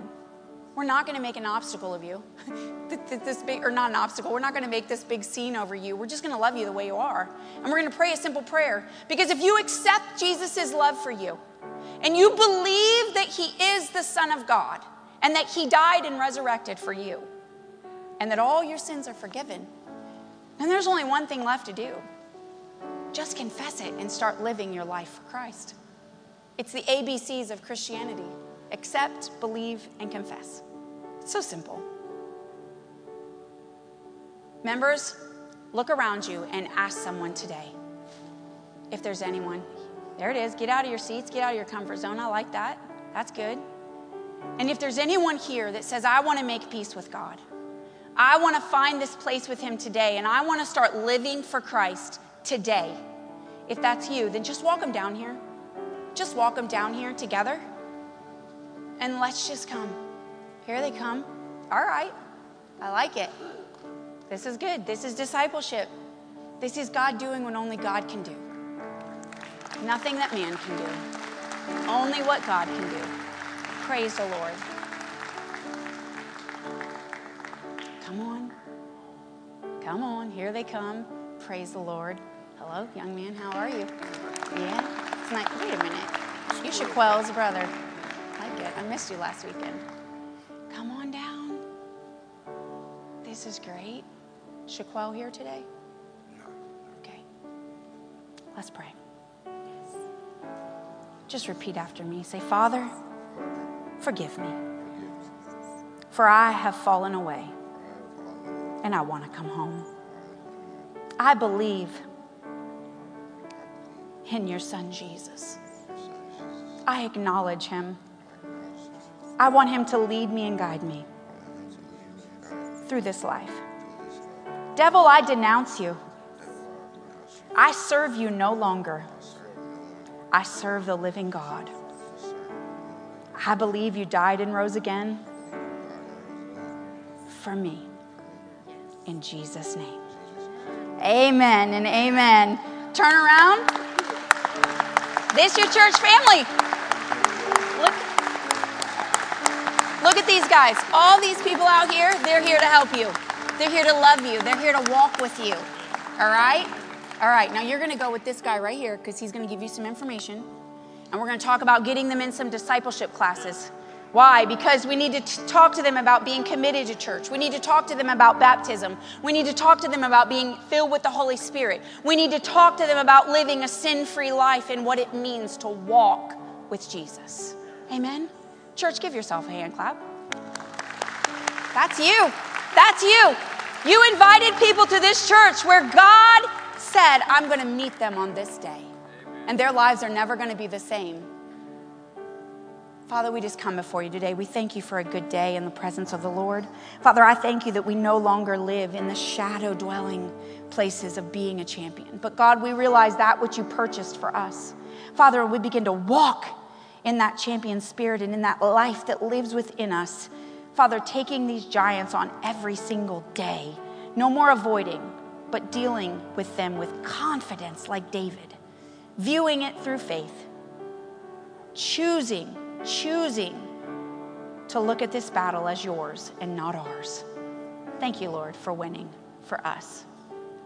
We're not going to make an obstacle of you. [LAUGHS] this big, or not an obstacle. We're not going to make this big scene over you. We're just going to love you the way you are. And we're going to pray a simple prayer. Because if you accept Jesus' love for you, and you believe that he is the Son of God, and that he died and resurrected for you, and that all your sins are forgiven, then there's only one thing left to do. Just confess it and start living your life for Christ. It's the ABCs of Christianity accept, believe, and confess. It's so simple. Members, look around you and ask someone today if there's anyone. There it is. Get out of your seats, get out of your comfort zone. I like that. That's good. And if there's anyone here that says, I want to make peace with God, I want to find this place with Him today, and I want to start living for Christ today. If that's you, then just walk them down here. Just walk them down here together and let's just come. Here they come. All right. I like it. This is good. This is discipleship. This is God doing what only God can do. Nothing that man can do. Only what God can do. Praise the Lord. Come on. Come on. Here they come. Praise the Lord. Hello, young man. How are you? Yeah. It's like, wait a minute. You Shaquel's brother. I missed you last weekend. Come on down. This is great. Shaquel here today? No. Okay. Let's pray. Just repeat after me. Say, Father, forgive me, for I have fallen away and I want to come home. I believe in your son Jesus. I acknowledge him. I want him to lead me and guide me through this life. Devil, I denounce you. I serve you no longer. I serve the living God. I believe you died and rose again for me. In Jesus' name. Amen and amen. Turn around. This your church family. Look at these guys. All these people out here, they're here to help you. They're here to love you. They're here to walk with you. All right? All right, now you're going to go with this guy right here because he's going to give you some information. And we're going to talk about getting them in some discipleship classes. Why? Because we need to t- talk to them about being committed to church. We need to talk to them about baptism. We need to talk to them about being filled with the Holy Spirit. We need to talk to them about living a sin free life and what it means to walk with Jesus. Amen? Church, give yourself a hand clap. That's you. That's you. You invited people to this church where God said, I'm going to meet them on this day. And their lives are never going to be the same. Father, we just come before you today. We thank you for a good day in the presence of the Lord. Father, I thank you that we no longer live in the shadow dwelling places of being a champion. But God, we realize that which you purchased for us. Father, we begin to walk in that champion spirit and in that life that lives within us. Father, taking these giants on every single day. No more avoiding, but dealing with them with confidence like David, viewing it through faith, choosing choosing to look at this battle as yours and not ours. Thank you, Lord, for winning for us.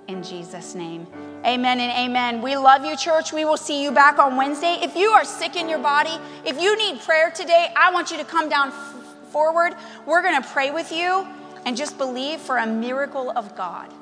In Jesus' name. Amen and amen. We love you, church. We will see you back on Wednesday. If you are sick in your body, if you need prayer today, I want you to come down f- forward. We're going to pray with you and just believe for a miracle of God.